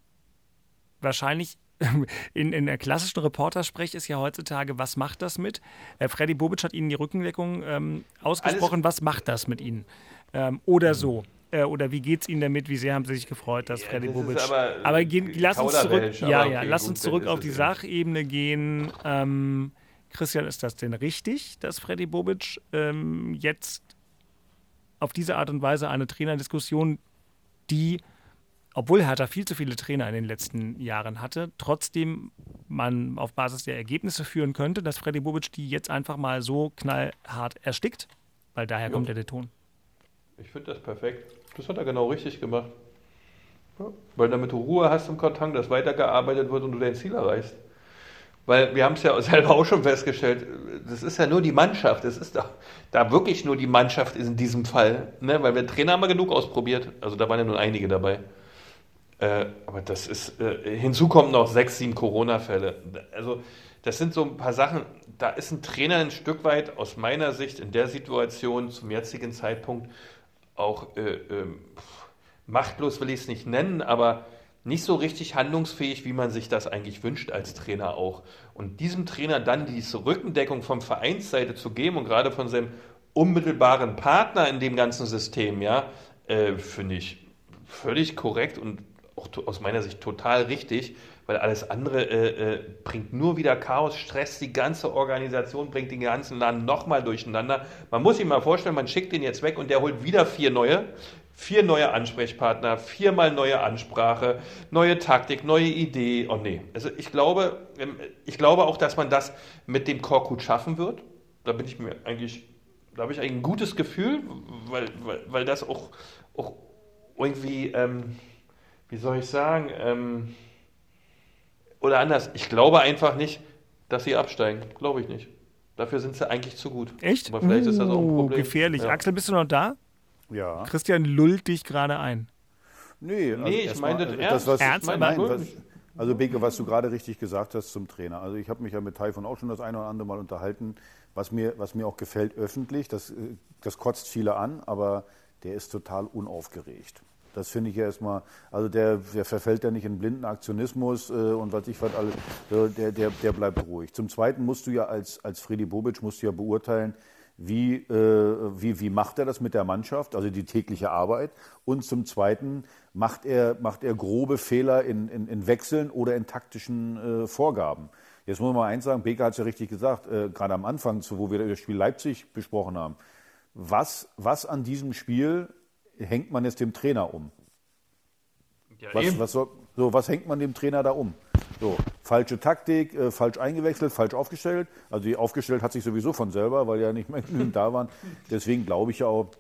wahrscheinlich in, in der klassischen Reportersprech ist ja heutzutage, was macht das mit? Äh, Freddy Bobic hat Ihnen die Rückendeckung ähm, ausgesprochen, Alles was macht das mit Ihnen? Ähm, oder mhm. so. Äh, oder wie geht es Ihnen damit? Wie sehr haben Sie sich gefreut, dass ja, Freddy das Bobic. Aber, aber gehen, lass uns zurück, ja, ja, okay, lass uns zurück auf die Sachebene gehen. Ähm, Christian, ist das denn richtig, dass Freddy Bobic ähm, jetzt auf diese Art und Weise eine Trainerdiskussion, die, obwohl Hertha viel zu viele Trainer in den letzten Jahren hatte, trotzdem man auf Basis der Ergebnisse führen könnte, dass Freddy Bobic die jetzt einfach mal so knallhart erstickt? Weil daher ja. kommt ja der Ton. Ich finde das perfekt. Das hat er genau richtig gemacht. Ja, weil damit du Ruhe hast im Karton, dass weitergearbeitet wird und du dein Ziel erreichst. Weil wir haben es ja selber auch schon festgestellt, das ist ja nur die Mannschaft. Es ist da, da wirklich nur die Mannschaft in diesem Fall. Ne? Weil wir Trainer haben wir genug ausprobiert. Also da waren ja nur einige dabei. Äh, aber das ist, äh, hinzu kommen noch sechs, sieben Corona-Fälle. Also das sind so ein paar Sachen, da ist ein Trainer ein Stück weit aus meiner Sicht in der Situation zum jetzigen Zeitpunkt auch äh, äh, machtlos will ich es nicht nennen, aber nicht so richtig handlungsfähig, wie man sich das eigentlich wünscht als Trainer auch. Und diesem Trainer dann diese Rückendeckung vom Vereinsseite zu geben und gerade von seinem unmittelbaren Partner in dem ganzen System, ja, äh, finde ich völlig korrekt und auch aus meiner Sicht total richtig, weil alles andere äh, äh, bringt nur wieder Chaos, Stress, die ganze Organisation bringt den ganzen Laden nochmal durcheinander. Man muss sich mal vorstellen, man schickt den jetzt weg und der holt wieder vier neue, vier neue Ansprechpartner, viermal neue Ansprache, neue Taktik, neue Idee. Oh nee, also ich glaube, ähm, ich glaube auch, dass man das mit dem Korkut schaffen wird. Da bin ich mir eigentlich da habe ich ein gutes Gefühl, weil, weil, weil das auch, auch irgendwie, ähm, wie soll ich sagen, ähm, oder anders, ich glaube einfach nicht, dass sie absteigen. Glaube ich nicht. Dafür sind sie eigentlich zu gut. Echt? Aber vielleicht uh, ist das auch ein uh, Problem. Gefährlich. Ja. Axel, bist du noch da? Ja. Christian lullt dich gerade ein. Nee, also nee ich meine das ernst. was, ernst? Ich mein, was, also Beke, was du gerade richtig gesagt hast zum Trainer. Also ich habe mich ja mit Taifun auch schon das eine oder andere Mal unterhalten. Was mir, was mir auch gefällt öffentlich, das, äh, das kotzt viele an, aber der ist total unaufgeregt. Das finde ich ja erstmal, also der, der verfällt ja nicht in blinden Aktionismus äh, und was ich was alles, der, der, der bleibt ruhig. Zum Zweiten musst du ja als, als Freddy Bobic musst du ja beurteilen, wie, äh, wie, wie macht er das mit der Mannschaft, also die tägliche Arbeit. Und zum Zweiten macht er, macht er grobe Fehler in, in, in Wechseln oder in taktischen äh, Vorgaben. Jetzt muss man mal eins sagen, Beker hat es ja richtig gesagt, äh, gerade am Anfang, wo wir das Spiel Leipzig besprochen haben. Was, was an diesem Spiel hängt man jetzt dem Trainer um? Ja, was, was, so, was hängt man dem Trainer da um? So, falsche Taktik, äh, falsch eingewechselt, falsch aufgestellt. Also die aufgestellt hat sich sowieso von selber, weil ja nicht mehr genügend da waren. Deswegen glaube ich auch,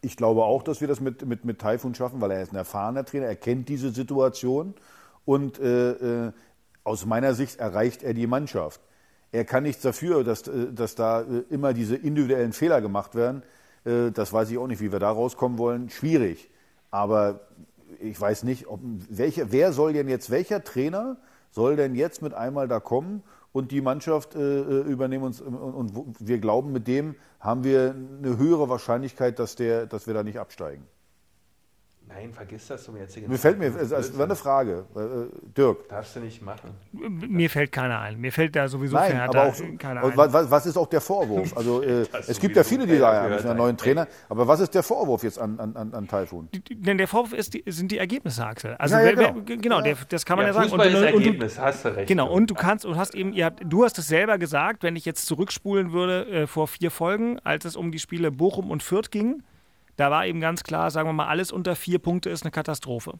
ich glaube auch, dass wir das mit, mit, mit Taifun schaffen, weil er ist ein erfahrener Trainer, er kennt diese Situation und äh, äh, aus meiner Sicht erreicht er die Mannschaft. Er kann nichts dafür, dass, äh, dass da äh, immer diese individuellen Fehler gemacht werden. Äh, das weiß ich auch nicht, wie wir da rauskommen wollen. Schwierig. Aber ich weiß nicht, ob, welche, wer soll denn jetzt, welcher Trainer soll denn jetzt mit einmal da kommen und die Mannschaft äh, äh übernehmen uns und, und, wir glauben, mit dem haben wir eine höhere Wahrscheinlichkeit, dass, der, dass wir da nicht absteigen. Nein, vergiss das zum jetzigen Mir fällt mir, das war eine Frage. Äh, Dirk. Darfst du nicht machen. Mir fällt keiner ein. Mir fällt da sowieso Nein, aber auch, keiner ein. Was, was, ist auch der Vorwurf? Also äh, es gibt ja viele, die sagen, wir sind einen neuen Trainer. Aber was ist der Vorwurf jetzt an, an, an Taifun? Denn der Vorwurf ist, sind die Ergebnisse, Axel. Also ja, ja, genau, genau der, das kann man ja, ja sagen. Fußball und, ist und, Ergebnis, du, hast du recht. Genau, und du kannst und hast eben, ihr habt, du hast es selber gesagt, wenn ich jetzt zurückspulen würde äh, vor vier Folgen, als es um die Spiele Bochum und Fürth ging, da war eben ganz klar, sagen wir mal, alles unter vier Punkte ist eine Katastrophe.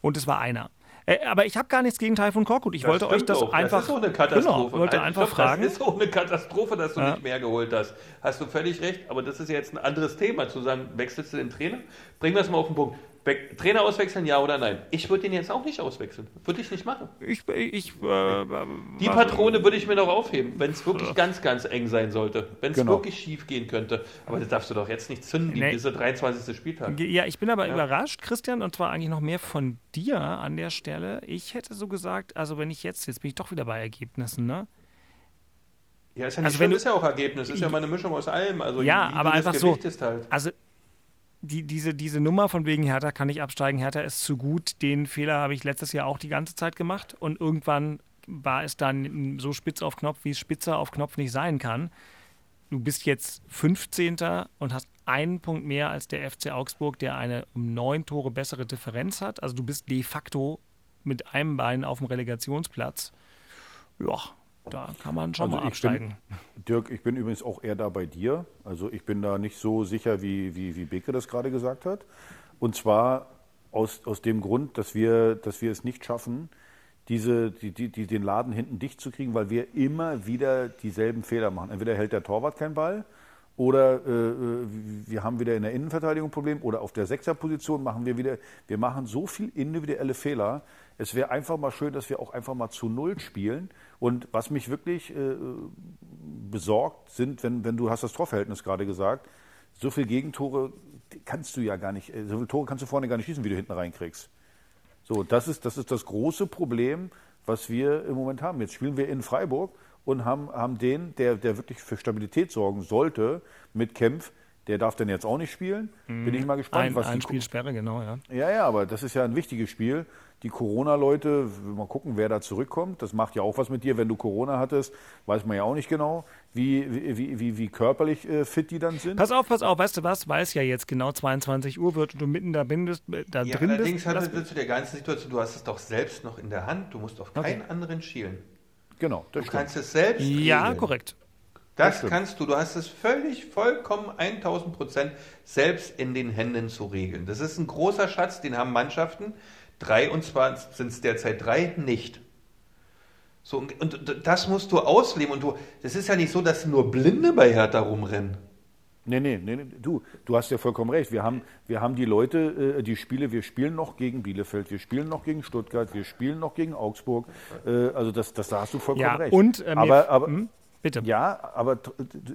Und es war einer. Äh, aber ich habe gar nichts gegen Taifun Korkut. Ich das wollte euch das auch. einfach. Das ist auch eine Katastrophe. Genau, wollte einfach glaub, fragen. Das ist auch eine Katastrophe, dass du ja. nicht mehr geholt hast. Hast du völlig recht. Aber das ist ja jetzt ein anderes Thema, zu sagen, wechselst du den Trainer? Bringen wir es mal auf den Punkt. Trainer auswechseln, ja oder nein? Ich würde den jetzt auch nicht auswechseln. Würde ich nicht machen. Ich, ich, äh, die Patrone würde ich mir noch aufheben, wenn es wirklich ganz, ganz eng sein sollte. Wenn es genau. wirklich schief gehen könnte. Aber das darfst du doch jetzt nicht zünden, nee. dieser 23. Spieltag. Ja, ich bin aber ja. überrascht, Christian, und zwar eigentlich noch mehr von dir an der Stelle. Ich hätte so gesagt, also wenn ich jetzt, jetzt bin ich doch wieder bei Ergebnissen, ne? Ja, ist ja nicht also schlimm, ist ja auch Ergebnis, ist ja mal eine Mischung aus allem. Also ja, aber einfach so. Halt. Also die, diese, diese Nummer von wegen Hertha kann nicht absteigen, Hertha ist zu gut, den Fehler habe ich letztes Jahr auch die ganze Zeit gemacht und irgendwann war es dann so spitz auf Knopf, wie es spitzer auf Knopf nicht sein kann. Du bist jetzt 15. und hast einen Punkt mehr als der FC Augsburg, der eine um neun Tore bessere Differenz hat. Also du bist de facto mit einem Bein auf dem Relegationsplatz. Ja, da kann man schon also mal absteigen. Bin, Dirk, ich bin übrigens auch eher da bei dir. Also ich bin da nicht so sicher, wie, wie, wie Beke das gerade gesagt hat. Und zwar aus, aus dem Grund, dass wir, dass wir es nicht schaffen, diese, die, die, die, den Laden hinten dicht zu kriegen, weil wir immer wieder dieselben Fehler machen. Entweder hält der Torwart keinen Ball oder äh, äh wir haben wieder in der Innenverteidigung ein Problem oder auf der Sechserposition machen wir wieder, wir machen so viel individuelle Fehler. Es wäre einfach mal schön, dass wir auch einfach mal zu Null spielen und was mich wirklich äh, besorgt sind, wenn, wenn du hast das Torverhältnis gerade gesagt, so viele Gegentore kannst du ja gar nicht, äh, so viele Tore kannst du vorne gar nicht schießen, wie du hinten reinkriegst. So, das ist, das ist das große Problem, was wir im Moment haben. Jetzt spielen wir in Freiburg und haben, haben den, der, der wirklich für Stabilität sorgen sollte, mit Kempf, der darf denn jetzt auch nicht spielen. Bin ich mal gespannt. Ein, was ein Spielsperre, genau, ja. Ja, ja, aber das ist ja ein wichtiges Spiel. Die Corona-Leute, mal gucken, wer da zurückkommt. Das macht ja auch was mit dir. Wenn du Corona hattest, weiß man ja auch nicht genau, wie, wie, wie, wie körperlich äh, fit die dann sind. Pass auf, pass auf, weißt du was? Weil es ja jetzt genau 22 Uhr wird und du mitten da, bindest, äh, da ja, drin allerdings bist. Allerdings halt zu der ganzen Situation, du hast es doch selbst noch in der Hand. Du musst auf keinen okay. anderen schielen. Genau, das Du stimmt. kannst es selbst Ja, regeln. korrekt. Das, das kannst du. Du hast es völlig, vollkommen 1000 Prozent selbst in den Händen zu regeln. Das ist ein großer Schatz, den haben Mannschaften. Drei und zwar sind es derzeit drei nicht. So, und, und, das musst du ausleben. Und du, das ist ja nicht so, dass nur Blinde bei Hertha rumrennen. Nee, nee, nee, nee, du, du hast ja vollkommen recht. Wir haben, wir haben die Leute, äh, die Spiele, wir spielen noch gegen Bielefeld, wir spielen noch gegen Stuttgart, wir spielen noch gegen Augsburg. Äh, also das, das, da hast du vollkommen ja, recht. Und, äh, aber, aber, hm? Bitte. Ja, aber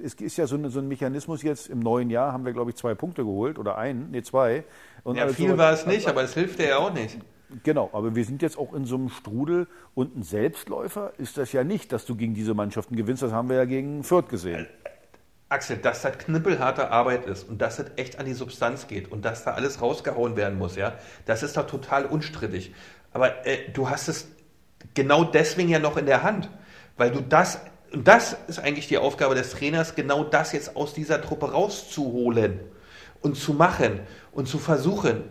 es ist ja so, eine, so, ein Mechanismus jetzt. Im neuen Jahr haben wir, glaube ich, zwei Punkte geholt oder einen, nee, zwei. Und ja, also, viel war es nicht, aber es hilft dir ja auch nicht. Genau, aber wir sind jetzt auch in so einem Strudel und ein Selbstläufer ist das ja nicht, dass du gegen diese Mannschaften gewinnst. Das haben wir ja gegen Fürth gesehen. Axel, dass das knüppelharte Arbeit ist und dass das echt an die Substanz geht und dass da alles rausgehauen werden muss, ja, das ist doch total unstrittig. Aber äh, du hast es genau deswegen ja noch in der Hand, weil du das, und das ist eigentlich die Aufgabe des Trainers, genau das jetzt aus dieser Truppe rauszuholen und zu machen und zu versuchen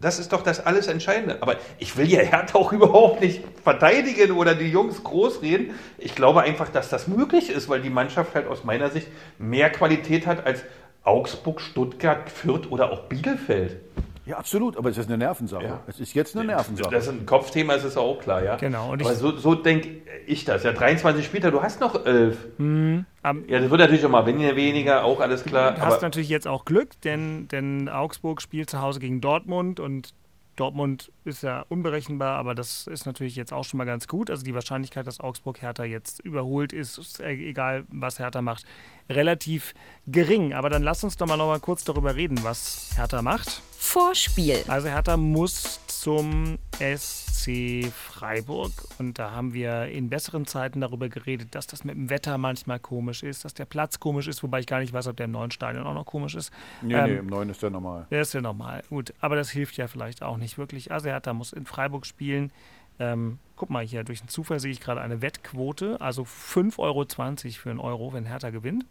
das ist doch das alles Entscheidende. Aber ich will ja Hertha auch überhaupt nicht verteidigen oder die Jungs großreden. Ich glaube einfach, dass das möglich ist, weil die Mannschaft halt aus meiner Sicht mehr Qualität hat als Augsburg, Stuttgart, Fürth oder auch Bielefeld. Ja, absolut, aber es ist eine Nervensache. Ja. Es ist jetzt eine Nervensache. Das ist ein Kopfthema, ist es auch klar, ja. Genau. Und aber so, so denke ich das. Ja, 23 Spieler, du hast noch 11. Mhm. ja, das wird natürlich auch mal weniger, auch alles klar. Du hast natürlich jetzt auch Glück, denn, denn Augsburg spielt zu Hause gegen Dortmund und Dortmund ist ja unberechenbar, aber das ist natürlich jetzt auch schon mal ganz gut. Also die Wahrscheinlichkeit, dass Augsburg Hertha jetzt überholt ist, ist egal was Hertha macht, relativ gering. Aber dann lass uns doch mal noch mal kurz darüber reden, was Hertha macht. Vorspiel. Also Hertha muss zum SC Freiburg und da haben wir in besseren Zeiten darüber geredet, dass das mit dem Wetter manchmal komisch ist, dass der Platz komisch ist, wobei ich gar nicht weiß, ob der im neuen Stadion auch noch komisch ist. Nee, ähm, nee, im neuen ist der normal. Der ist ja normal, gut. Aber das hilft ja vielleicht auch nicht wirklich. Also Hertha muss in Freiburg spielen. Ähm, guck mal hier, durch den Zufall sehe ich gerade eine Wettquote, also 5,20 Euro für einen Euro, wenn Hertha gewinnt.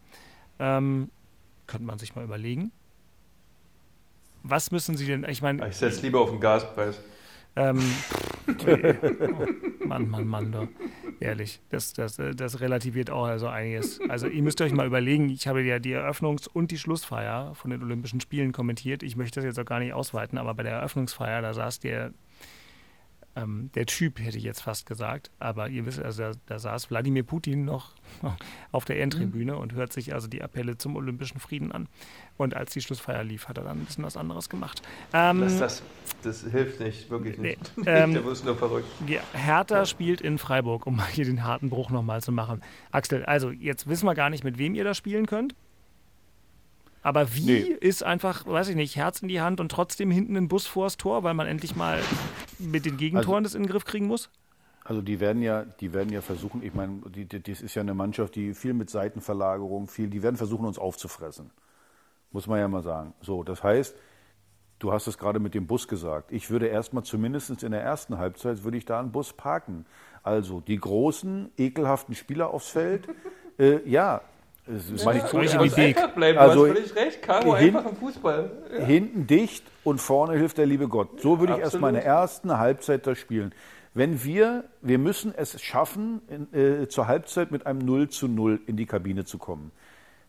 Ähm, könnte man sich mal überlegen was müssen Sie denn, ich meine... Ich setze lieber auf den Gaspreis. Ähm, Mann, Mann, Mann, doch. Ehrlich, das, das, das relativiert auch also einiges. Also ihr müsst euch mal überlegen, ich habe ja die Eröffnungs- und die Schlussfeier von den Olympischen Spielen kommentiert. Ich möchte das jetzt auch gar nicht ausweiten, aber bei der Eröffnungsfeier, da saß der ähm, der Typ, hätte ich jetzt fast gesagt. Aber ihr wisst, also da, da saß Wladimir Putin noch auf der Endtribüne mhm. und hört sich also die Appelle zum olympischen Frieden an. Und als die Schlussfeier lief, hat er dann ein bisschen was anderes gemacht. Ähm, das, das, das, hilft nicht, wirklich nicht. Nee, ähm, der wird nur verrückt. Ja, Hertha spielt in Freiburg, um hier den harten Bruch nochmal zu machen. Axel, also jetzt wissen wir gar nicht, mit wem ihr da spielen könnt. Aber wie nee. ist einfach, weiß ich nicht, Herz in die Hand und trotzdem hinten ein Bus vors Tor, weil man endlich mal mit den Gegentoren also, das in den Griff kriegen muss? Also die werden ja, die werden ja versuchen, ich meine, die, die, das ist ja eine Mannschaft, die viel mit Seitenverlagerung, viel, die werden versuchen, uns aufzufressen. Muss man ja mal sagen. So, das heißt, du hast es gerade mit dem Bus gesagt. Ich würde erstmal zumindest in der ersten Halbzeit, würde ich da einen Bus parken. Also die großen, ekelhaften Spieler aufs Feld. äh, ja, es ist ja, nicht so wie Beek. Bleiben. Also, du hast völlig recht, Caro, hin, einfach im Fußball. Ja. Hinten dicht und vorne hilft der liebe Gott. So würde ich erst meine ersten Halbzeit da spielen. Wenn wir, wir müssen es schaffen, in, äh, zur Halbzeit mit einem 0 zu 0 in die Kabine zu kommen.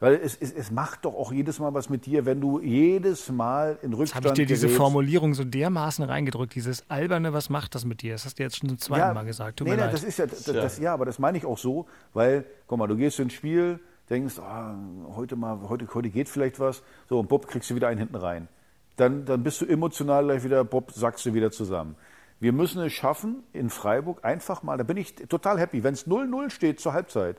Weil es, es, es, macht doch auch jedes Mal was mit dir, wenn du jedes Mal in Rückstand Habe ich dir diese Formulierung so dermaßen reingedrückt, dieses alberne, was macht das mit dir? Das hast du jetzt schon zum zweiten ja, Mal gesagt. Tut nee, nee, das ist ja, das, das, ja, aber das meine ich auch so, weil, guck mal, du gehst ins Spiel, denkst, oh, heute mal, heute, heute geht vielleicht was, so und Bob kriegst du wieder einen hinten rein. Dann, dann bist du emotional gleich wieder, Bob, sagst du wieder zusammen. Wir müssen es schaffen, in Freiburg einfach mal, da bin ich total happy, wenn es 0-0 steht zur Halbzeit.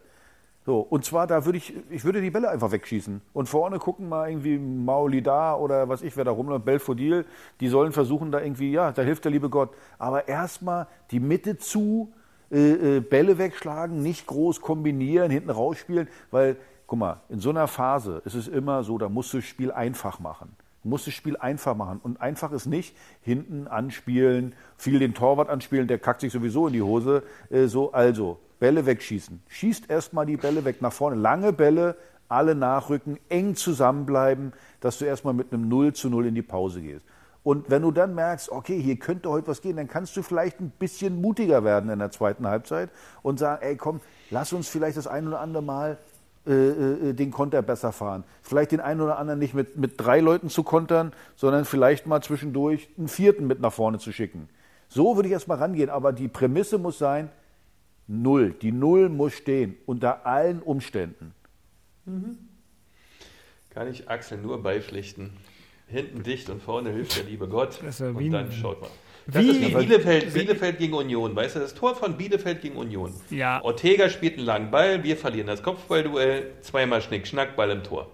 So, und zwar, da würde ich, ich würde die Bälle einfach wegschießen. Und vorne gucken mal irgendwie Maulida oder was ich, wer da rumläuft, Belfodil, die sollen versuchen da irgendwie, ja, da hilft der liebe Gott. Aber erstmal die Mitte zu, äh, äh, Bälle wegschlagen, nicht groß kombinieren, hinten rausspielen, weil, guck mal, in so einer Phase ist es immer so, da musst du das Spiel einfach machen. Du musst das Spiel einfach machen. Und einfach ist nicht hinten anspielen, viel den Torwart anspielen, der kackt sich sowieso in die Hose. Äh, so, also, Bälle wegschießen. Schießt erstmal die Bälle weg nach vorne. Lange Bälle, alle nachrücken, eng zusammenbleiben, dass du erstmal mit einem 0 zu 0 in die Pause gehst. Und wenn du dann merkst, okay, hier könnte heute was gehen, dann kannst du vielleicht ein bisschen mutiger werden in der zweiten Halbzeit und sagen, ey, komm, lass uns vielleicht das ein oder andere Mal äh, äh, den Konter besser fahren. Vielleicht den einen oder anderen nicht mit, mit drei Leuten zu kontern, sondern vielleicht mal zwischendurch einen vierten mit nach vorne zu schicken. So würde ich erstmal rangehen, aber die Prämisse muss sein, Null. Die Null muss stehen, unter allen Umständen. Mhm. Kann ich Axel nur beipflichten. Hinten dicht und vorne hilft der liebe Gott. Das ja und dann schaut mal. Das Wie- ist wie Bielefeld, Bielefeld gegen Union. Weißt du, das Tor von Bielefeld gegen Union. Ja. Ortega spielt einen langen Ball, wir verlieren das Kopfballduell, zweimal Schnick, Schnack, Ball im Tor.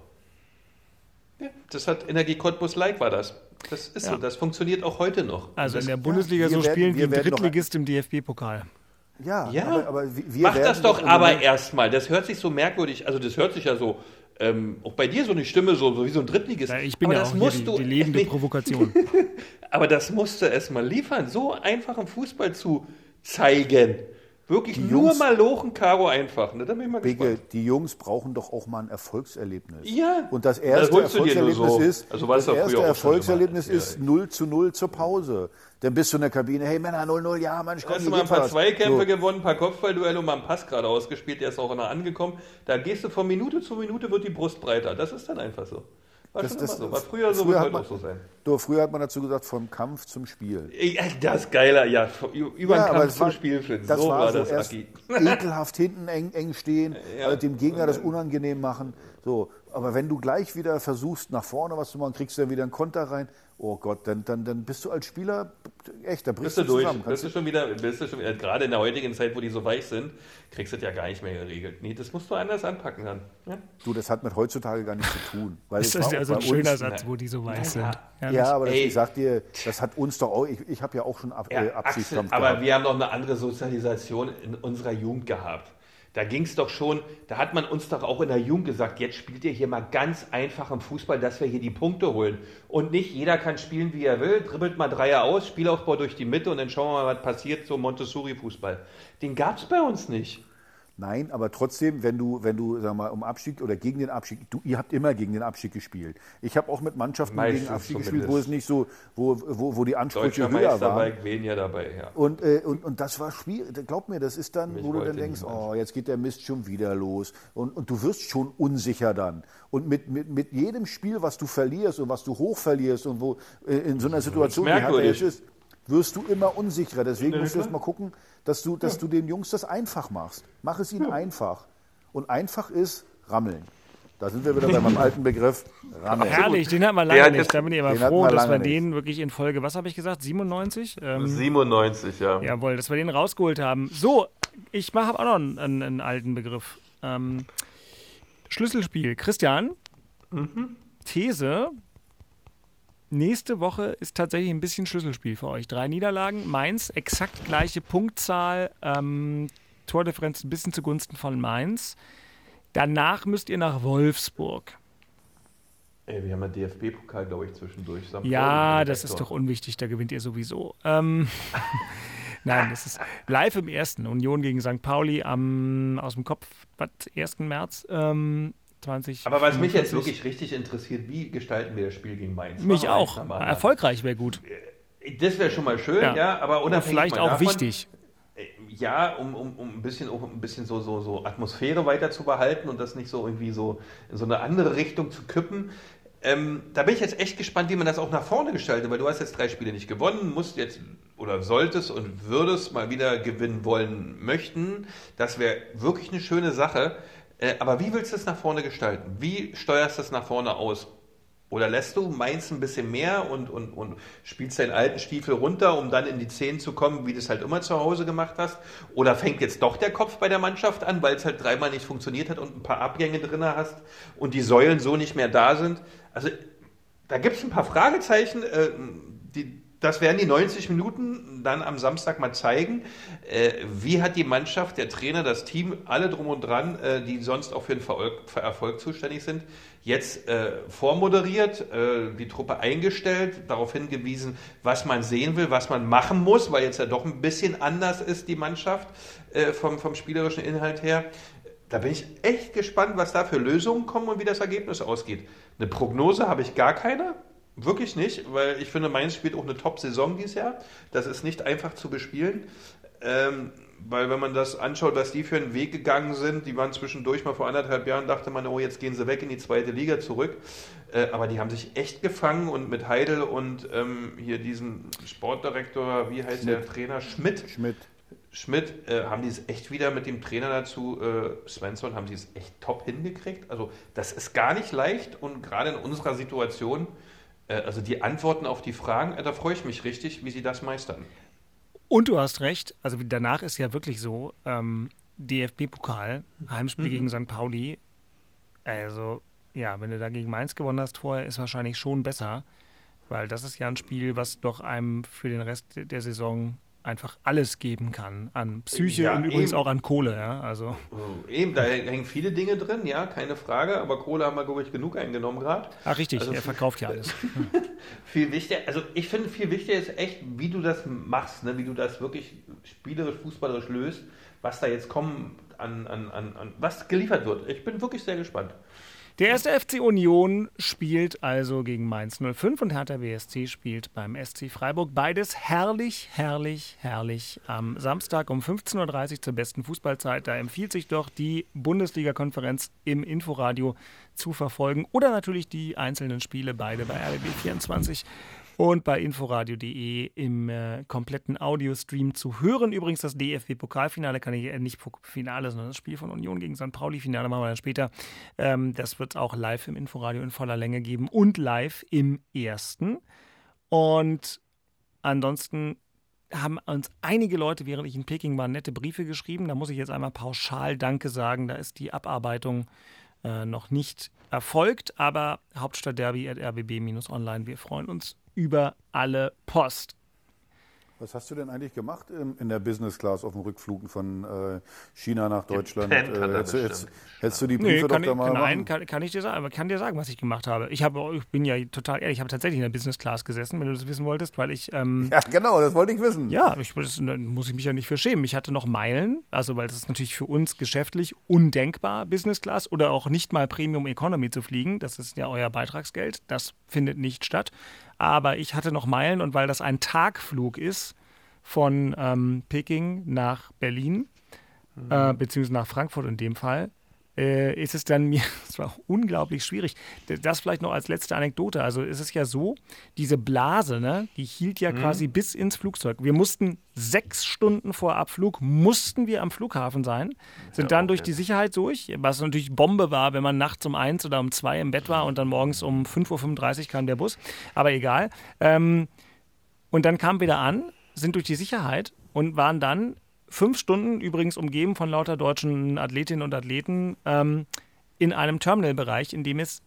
Ja, das hat Energie Cottbus Like war das. Das ist Ja. so, das funktioniert auch heute noch. Also das, in der Bundesliga wir so werden- spielen wie wir ein Drittligist im DFB-Pokal. Ja, Ja. aber, aber wir Mach das doch aber erstmal. Das hört sich so merkwürdig, also das hört sich ja so, ähm, auch bei dir so eine Stimme, so, so wie so ein Drittligist. Ja, ich bin aber ja das auch die, du, die lebende nee, Provokation. Aber das musst du erstmal liefern, so einfachen Fußball zu zeigen. Wirklich nur Jungs- mal lochen, Karo einfach. Ne? Da bin ich mal Bigge, gespannt. die Jungs brauchen doch auch mal ein Erfolgserlebnis. Ja. Und das Das erste nur Erfolgserlebnis so. ist, Also das erste Erfolgserlebnis immer. Ja, ist 0 zu 0 zur Pause. Dann bist du in der Kabine, hey Männer, 0-0, ja, Mann, komm, Hast hier du mal ein paar was. Zweikämpfe So. gewonnen, ein paar Kopfballduelle und mal einen Pass gerade ausgespielt, der ist auch noch angekommen. Da gehst du von Minute zu Minute, wird die Brust breiter. Das ist dann einfach so. War Das- schon das- immer so. War früher so, früher wird hat heute man- auch so sein. Du, früher hat man dazu gesagt, vom Kampf zum Spiel. Das ist geiler, ja. Über Ja, den Kampf zum war- Spiel finden. Das so war, war so das, erst Aki. ekelhaft hinten eng, eng stehen, Ja. äh, dem Gegner das unangenehm machen. So, aber wenn du gleich wieder versuchst, nach vorne was zu machen, kriegst du dann wieder einen Konter rein. Oh Gott, dann, dann, dann bist du als Spieler echt, da brichst Bist du du durch. zusammen. Bist du schon wieder, bist du schon wieder, gerade in der heutigen Zeit, wo die so weich sind, kriegst du das ja gar nicht mehr geregelt. Nee, das musst du anders anpacken dann. Ja? du, das hat mit heutzutage gar nichts zu tun. Weil Das ist auch also ein schöner uns, Satz, wo die so weiß sind. Ja, aber das, ich sag dir, das hat uns doch auch, ich, ich habe ja auch schon Ab, äh, Ja, Axel, aber gehabt. wir haben doch eine andere Sozialisation in unserer Jugend gehabt. Da ging es doch schon, da hat man uns doch auch in der Jugend gesagt, jetzt spielt ihr hier mal ganz einfachen Fußball, dass wir hier die Punkte holen. Und nicht jeder kann spielen, wie er will, dribbelt mal Dreier aus, Spielaufbau durch die Mitte und dann schauen wir mal, was passiert, so Montessori-Fußball. Den gab es bei uns nicht. Nein, aber trotzdem, wenn du, wenn du, sag mal, um Abstieg oder gegen den Abstieg, du, ihr habt immer gegen den Abstieg gespielt. Ich habe auch mit Mannschaften Meistens gegen Abstieg gespielt, zumindest. wo es nicht so, wo, wo, wo die Ansprüche Deutscher höher Meister waren. bei weniger dabei, ja. Und, äh, und, und das war schwierig. Glaub mir, das ist dann, Mich wo du dann denkst, niemand. oh, jetzt geht der Mist schon wieder los. Und, und du wirst schon unsicher dann. Und mit, mit, mit jedem Spiel, was du verlierst und was du hoch verlierst und wo äh, in so einer Situation, wie jetzt ist, wirst du immer unsicherer. Deswegen musst du jetzt mal gucken, dass du, dass du den Jungs das einfach machst. Mach es ihnen einfach. Und einfach ist rammeln. Da sind wir wieder bei meinem alten Begriff rammeln. Herrlich, den hat man Der lange nicht. Da bin ich aber hatten froh, wir dass wir den wirklich in Folge, was habe ich gesagt, 97? Ähm, 97, ja. Jawohl, dass wir den rausgeholt haben. So, ich mache auch noch einen, einen, einen alten Begriff. Ähm, Schlüsselspiel. Christian, These. Nächste Woche ist tatsächlich ein bisschen Schlüsselspiel für euch. Drei Niederlagen, Mainz, exakt gleiche Punktzahl, ähm, Tordifferenz ein bisschen zugunsten von Mainz. Danach müsst ihr nach Wolfsburg. Ey, wir haben ja DFB-Pokal, glaube ich, zwischendurch. St. Ja, das ist doch unwichtig, da gewinnt ihr sowieso. Ähm, Nein, das ist live im ersten. Union gegen St. Pauli am, aus dem Kopf, was, 1. März ähm, 20. Aber was mich jetzt wirklich richtig interessiert, wie gestalten wir das Spiel gegen Mainz? Mich Machen auch. Erfolgreich wäre gut. Das wäre schon mal schön, Ja. ja, aber unabhängig vielleicht auch davon, wichtig. äh, Ja, um, um, um ein bisschen, um ein bisschen so, so, so Atmosphäre weiter zu behalten und das nicht so irgendwie so in so eine andere Richtung zu kippen. Ähm, da bin ich jetzt echt gespannt, wie man das auch nach vorne gestaltet, weil du hast jetzt drei Spiele nicht gewonnen, musst jetzt oder solltest und würdest mal wieder gewinnen wollen möchten. Das wäre wirklich eine schöne Sache. Äh, aber wie willst du es nach vorne gestalten? Wie steuerst du es nach vorne aus? Oder lässt du Mainz ein bisschen mehr und, und, und spielst deinen alten Stiefel runter, um dann in die Zehn zu kommen, wie du es halt immer zu Hause gemacht hast? Oder fängt jetzt doch der Kopf bei der Mannschaft an, weil es halt dreimal nicht funktioniert hat und ein paar Abgänge drin hast und die Säulen so nicht mehr da sind? Also da gibt es ein paar Fragezeichen, äh, die, das werden die 90 Minuten dann am Samstag mal zeigen. Äh, wie hat die Mannschaft, der Trainer, das Team, alle drum und dran, äh, die sonst auch für den Erfolg, zuständig sind, jetzt äh, vormoderiert, die Truppe eingestellt, darauf hingewiesen, was man sehen will, was man machen muss, weil jetzt ja doch ein bisschen anders ist die Mannschaft vom, vom spielerischen Inhalt her. Da bin ich echt gespannt, was da für Lösungen kommen und wie das Ergebnis ausgeht. Eine Prognose habe ich gar keine. Wirklich nicht, weil ich finde, Mainz spielt auch eine Top-Saison dieses Jahr. Das ist nicht einfach zu bespielen. Ähm, weil wenn man das anschaut, was die für einen Weg gegangen sind, die waren zwischendurch mal vor anderthalb Jahren, dachte man, oh, jetzt gehen sie weg in die zweite Liga zurück. Äh, aber die haben sich echt gefangen und mit Heidel und ähm, hier diesem Sportdirektor, wie heißt der Trainer? Schmidt. Schmidt. Schmidt, äh, haben die es echt wieder mit dem Trainer dazu, äh, Svensson, haben sie es echt top hingekriegt? Also das ist gar nicht leicht und gerade in unserer Situation, also die Antworten auf die Fragen, äh, da freue ich mich richtig, wie sie das meistern. Und du hast recht, also danach ist ja wirklich so, ähm, DFB-Pokal, Heimspiel mhm. gegen St. Pauli, also ja, wenn du da gegen Mainz gewonnen hast vorher, ist wahrscheinlich schon besser, weil das ist ja ein Spiel, was doch einem für den Rest der Saison einfach alles geben kann an Psyche ja, und übrigens eben. auch an Kohle, ja, also. Oh, eben, da hängen viele Dinge drin, ja, keine Frage, aber Kohle haben wir, glaube ich, genug eingenommen gerade. Ach, richtig, also er verkauft ja alles. viel wichtiger, also ich finde, viel wichtiger ist echt, wie du das machst, ne, wie du das wirklich spielerisch, fußballerisch löst, was da jetzt kommen an, an, an, an was geliefert wird. Ich bin wirklich sehr gespannt. Der erste FC Union spielt also gegen Mainz 05 und Hertha BSC spielt beim SC Freiburg. Beides herrlich, herrlich, herrlich am Samstag um 15.30 Uhr zur besten Fußballzeit. Da empfiehlt sich doch die Bundesliga-Konferenz im Inforadio zu verfolgen oder natürlich die einzelnen Spiele beide bei RBB 24 und bei inforadio.de im äh, kompletten Audiostream zu hören. Übrigens das DFB-Pokalfinale kann ich äh, nicht Finale, sondern das Spiel von Union gegen St. Pauli-Finale machen wir dann später. Ähm, das wird es auch live im Inforadio in voller Länge geben und live im ersten. Und ansonsten haben uns einige Leute, während ich in Peking war, nette Briefe geschrieben. Da muss ich jetzt einmal pauschal Danke sagen. Da ist die Abarbeitung äh, noch nicht erfolgt, aber Hauptstadtderby at rbb-online. Wir freuen uns über alle Post. Was hast du denn eigentlich gemacht in der Business Class auf dem Rückflug von äh, China nach Deutschland? Äh, hättest, hättest, hättest, du die Briefe nee, doch da mal Nein, kann, kann, ich dir sagen, kann dir sagen, was ich gemacht habe. Ich, habe, ich bin ja total ehrlich, ich habe tatsächlich in der Business Class gesessen, wenn du das wissen wolltest, weil ich... Ähm, ja, genau, das wollte ich wissen. Ja, ich, das, muss ich mich ja nicht für schämen. Ich hatte noch Meilen, also weil das ist natürlich für uns geschäftlich undenkbar, Business Class oder auch nicht mal Premium Economy zu fliegen. Das ist ja euer Beitragsgeld. Das findet nicht statt. Aber ich hatte noch Meilen und weil das ein Tagflug ist von ähm, Peking nach Berlin, mhm. äh, beziehungsweise nach Frankfurt in dem Fall, äh, ist es dann mir, es war unglaublich schwierig. Das vielleicht noch als letzte Anekdote. Also ist es ja so, diese Blase, ne, die hielt ja mhm. quasi bis ins Flugzeug. Wir mussten sechs Stunden vor Abflug, mussten wir am Flughafen sein, sind dann durch die Sicherheit durch, was natürlich Bombe war, wenn man nachts um eins oder um zwei im Bett war und dann morgens um 5.35 Uhr kam der Bus. Aber egal. Ähm, und dann kamen wir da an, sind durch die Sicherheit und waren dann fünf Stunden, übrigens umgeben von lauter deutschen Athletinnen und Athleten, ähm, in einem Terminalbereich, in dem es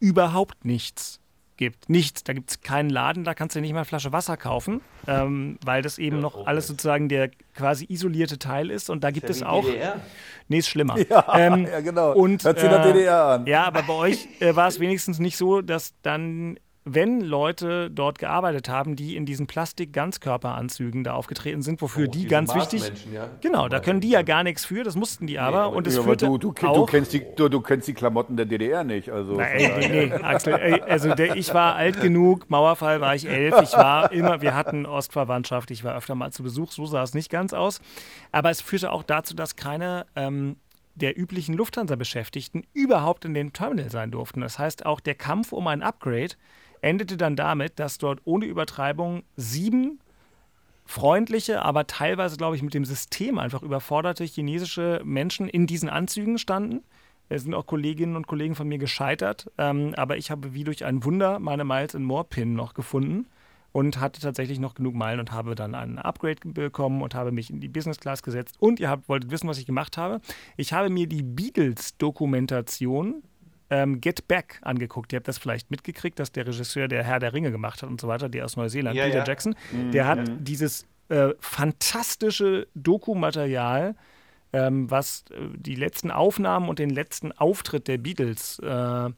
überhaupt nichts gibt. Nichts. Da gibt es keinen Laden, da kannst du nicht mal eine Flasche Wasser kaufen, ähm, weil das eben ja, noch alles sozusagen der quasi isolierte Teil ist. Und da gibt es auch. DDR? Nee, ist schlimmer. Ja, ähm, ja genau. Und, Hört sich äh, DDR an. Ja, aber bei euch äh, war es wenigstens nicht so, dass dann wenn Leute dort gearbeitet haben, die in diesen Plastik-Ganzkörperanzügen da aufgetreten sind, wofür oh, die ganz wichtig. Ja? Genau, da können die ja gar nichts für, das mussten die aber. Nee, und es führte du, du, auch, du, kennst die, du, du, kennst die Klamotten der DDR nicht. Also ey, nee, nee, Axel, also der, ich war alt genug, Mauerfall war ich elf, ich war immer, wir hatten Ostverwandtschaft, ich war öfter mal zu Besuch, so sah es nicht ganz aus. Aber es führte auch dazu, dass keine ähm, der üblichen Lufthansa-Beschäftigten überhaupt in dem Terminal sein durften. Das heißt, auch der Kampf um ein Upgrade endete dann damit, dass dort ohne Übertreibung sieben freundliche, aber teilweise, glaube ich, mit dem System einfach überforderte chinesische Menschen in diesen Anzügen standen. Es sind auch Kolleginnen und Kollegen von mir gescheitert, ähm, aber ich habe wie durch ein Wunder meine Miles in More Pin noch gefunden und hatte tatsächlich noch genug Meilen und habe dann ein Upgrade bekommen und habe mich in die Business Class gesetzt. Und ihr habt, wolltet wissen, was ich gemacht habe. Ich habe mir die Beatles-Dokumentation ähm, Get Back angeguckt. Ihr habt das vielleicht mitgekriegt, dass der Regisseur, der Herr der Ringe gemacht hat und so weiter, der aus Neuseeland, ja, Peter ja. Jackson, mhm, der hat dieses äh, fantastische Dokumaterial, ähm, was äh, die letzten Aufnahmen und den letzten Auftritt der Beatles äh,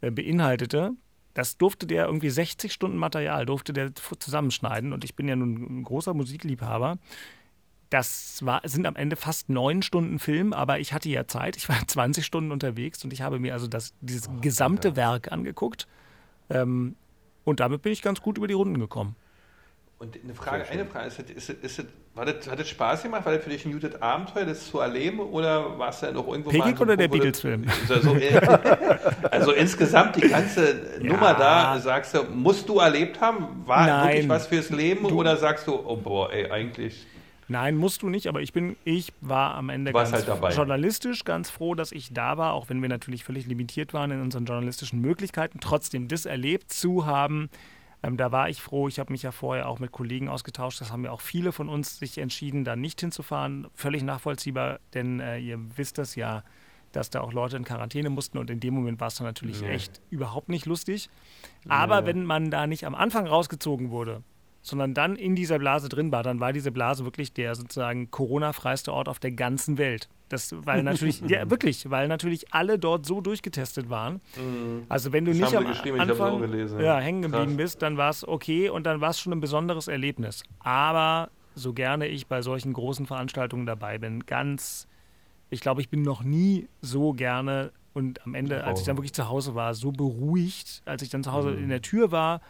äh beinhaltete. Das durfte der irgendwie 60 Stunden Material, durfte der zusammenschneiden. Und ich bin ja nun ein großer Musikliebhaber. Das war, sind am Ende fast neun Stunden Film, aber ich hatte ja Zeit. Ich war 20 Stunden unterwegs und ich habe mir also das, dieses oh, gesamte ja. Werk angeguckt. Ähm, und damit bin ich ganz gut über die Runden gekommen. Und eine Frage, eine Frage, ist, ist, ist, ist, war das, hat das Spaß gemacht? War das für dich ein muted Abenteuer, das zu erleben? Oder war es dann noch irgendwo Pegig so oder der Beatles-Film? Also, also, insgesamt die ganze ja. Nummer da, sagst du, musst du erlebt haben? War Nein. wirklich was fürs Leben? Du, oder sagst du, oh boah, ey, eigentlich Nein, musst du nicht, aber ich bin, ich war am Ende ganz halt journalistisch ganz froh, dass ich da war, auch wenn wir natürlich völlig limitiert waren in unseren journalistischen Möglichkeiten, trotzdem das erlebt zu haben. Ähm, da war ich froh. Ich habe mich ja vorher auch mit Kollegen ausgetauscht. Das haben ja auch viele von uns sich entschieden, da nicht hinzufahren. Völlig nachvollziehbar, denn äh, ihr wisst das ja, dass da auch Leute in Quarantäne mussten und in dem Moment war es dann natürlich Nee. echt überhaupt nicht lustig. Aber Ja. wenn man da nicht am Anfang rausgezogen wurde, sondern dann in dieser Blase drin war, dann war diese Blase wirklich der sozusagen Corona-freiste Ort auf der ganzen Welt. Das, weil natürlich, ja wirklich, weil natürlich alle dort so durchgetestet waren. Also wenn du Mhm. Das nicht am Anfang gelesen, ja, ja. hängen geblieben Krass. bist, dann war es okay und dann war es schon ein besonderes Erlebnis. Aber so gerne ich bei solchen großen Veranstaltungen dabei bin, ganz, ich glaube, ich bin noch nie so gerne und am Ende, als ich dann wirklich zu Hause war, so beruhigt, als ich dann zu Hause Mhm. in der Tür war,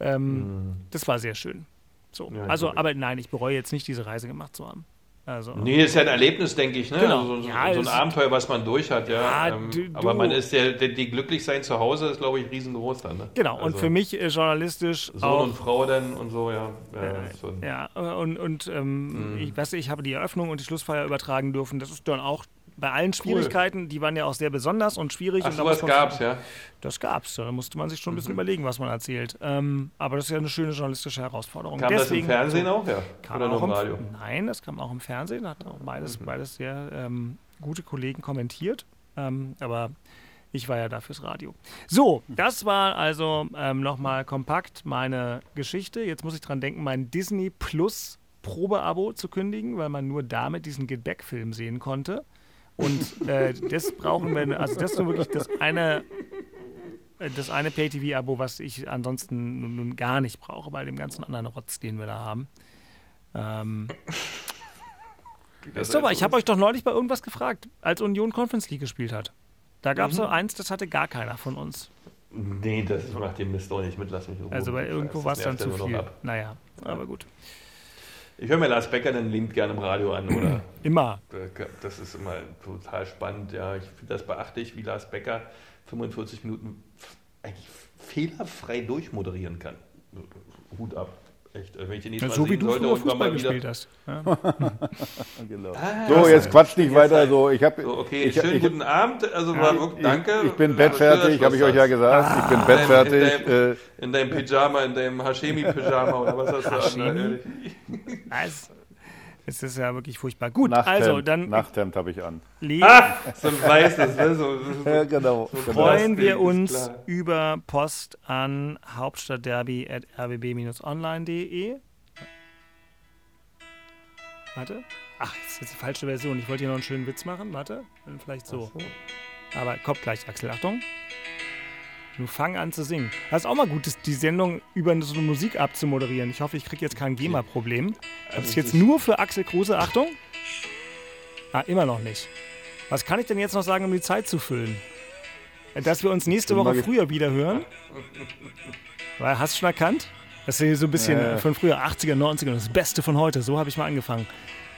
ähm, das war sehr schön. So, Ja, also, aber nein, ich bereue jetzt nicht, diese Reise gemacht zu haben. Also, Nee, ist ja ein Erlebnis, denke ich, ne? Genau. Also so, Ja, so ein Abenteuer, was man durch hat, ja. Ja, ähm, aber man ist der, der, die glücklich sein zu Hause ist, glaube ich, riesengroß dann, ne? genau, und Also für mich äh, journalistisch Sohn auch und Frau dann und so, ja. ja. Ja, äh, und, und ähm, Mhm. ich weiß, ich habe die Eröffnung und die Schlussfeier übertragen dürfen. Das ist dann auch bei allen Schwierigkeiten, die waren ja auch sehr besonders und schwierig. Ach, und sowas gab's, ja. Das gab's. Da musste man sich schon ein Mhm. bisschen überlegen, was man erzählt. Ähm, aber das ist ja eine schöne journalistische Herausforderung. Kam das im Fernsehen auch, ja? Oder nur im, Radio? Nein, das kam auch im Fernsehen. Hat auch beides, Mhm. beides sehr ähm, gute Kollegen kommentiert. Ähm, aber ich war ja da fürs Radio. So, das war also ähm, nochmal kompakt meine Geschichte. Jetzt muss ich dran denken, mein Disney Plus Probeabo zu kündigen, weil man nur damit diesen Get Back-Film sehen konnte. Und äh, das brauchen wir, also das ist nur wirklich das eine, äh, das eine Pay-TV-Abo, was ich ansonsten nun, gar nicht brauche, bei dem ganzen anderen Rotz, den wir da haben. Ähm, ihr aber, ich habe euch doch neulich bei irgendwas gefragt, als Union Conference League gespielt hat. Da gab es Mhm. so eins, das hatte gar keiner von uns. Nee, das ist nach dem Mist auch nicht mit, lass mich in Ruhe. Also bei irgendwo war es dann zu viel. Naja, aber gut. Ich höre mir Lars Becker dann liebend gerne im Radio an, oder? Immer. Das ist immer total spannend, ja. Ich finde das beachtlich, wie Lars Becker 45 Minuten eigentlich fehlerfrei durchmoderieren kann. Hut ab. Echt. Also Wenn ich den nächstes Ja, Mal so wie sehen du sollte, irgendwann Fußball mal wieder- gespielt hast. Ja. Genau. Ah, So, jetzt quatsch nicht Jetzt weiter. halt. So, ich hab, So, okay, ich, schönen ich, guten Abend. Also war wirklich, danke. Ich, ich bin bettfertig, habe ich euch ja gesagt. Ich bin In deinem- bettfertig. In deinem, Äh, in deinem Pyjama, in deinem Hashemi-Pyjama oder was hast du an? Hashemi? Es, ist ja wirklich furchtbar. Gut, Nachthemd, also dann Nachthemd habe ich an. Ah, so ein weißes, ne? So, so, Ja, genau. so genau. freuen wir uns klar. über Post an hauptstadtderby.rbb-online.de. Warte. Ach, das ist jetzt die falsche Version. Ich wollte hier noch einen schönen Witz machen. Warte. Vielleicht so. Aber kommt gleich, Axel. Achtung. Du fang an zu singen. Das ist auch mal gut, die Sendung über so eine Musik abzumoderieren. Ich hoffe, ich kriege jetzt kein GEMA-Problem. Das Also ist es jetzt nur für Axel Kruse. Achtung. Ah, immer noch nicht. Was kann ich denn jetzt noch sagen, um die Zeit zu füllen? Dass wir uns nächste Woche früher wieder hören. Weil, hast du schon erkannt? Das ist hier so ein bisschen Ja, ja. von früher, 80er, 90er, das Beste von heute. So habe ich mal angefangen.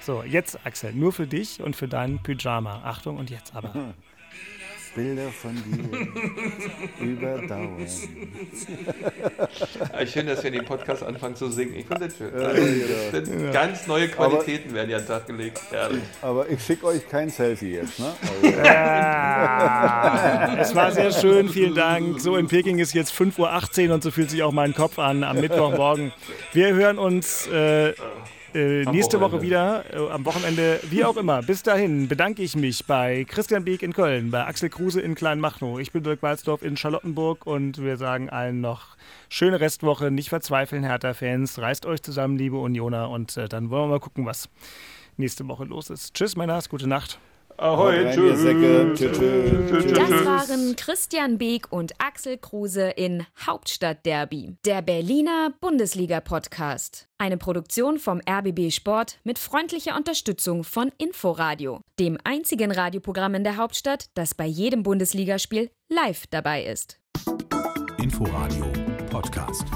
So, jetzt, Axel, nur für dich und für deinen Pyjama. Achtung und jetzt aber. Bilder von dir überdauern. Ah, Schön, dass wir in dem Podcast anfangen zu singen. Ich finde das schön. Ja, Also, das sind Ganz neue Qualitäten werden ja an den Tag gelegt. Herrlich. Aber ich schicke euch kein Selfie jetzt, ne? Also, es war sehr schön, vielen Dank. So, in Peking ist jetzt 5.18 Uhr und so fühlt sich auch mein Kopf an am Mittwochmorgen. Wir hören uns äh, äh, nächste Woche wieder, äh, am Wochenende, wie auch immer. Bis dahin bedanke ich mich bei Christian Beek in Köln, bei Axel Kruse in Kleinmachnow. Ich bin Dirk Walzdorf in Charlottenburg und wir sagen allen noch schöne Restwoche. Nicht verzweifeln, Hertha-Fans. Reißt euch zusammen, liebe Unioner. Und äh, dann wollen wir mal gucken, was nächste Woche los ist. Tschüss, Männers, gute Nacht. Ahoi, tschüss. Das waren Christian Beek und Axel Kruse in Hauptstadtderby, der Berliner Bundesliga-Podcast. Eine Produktion vom RBB Sport mit freundlicher Unterstützung von Inforadio, dem einzigen Radioprogramm in der Hauptstadt, das bei jedem Bundesligaspiel live dabei ist. Inforadio Podcast.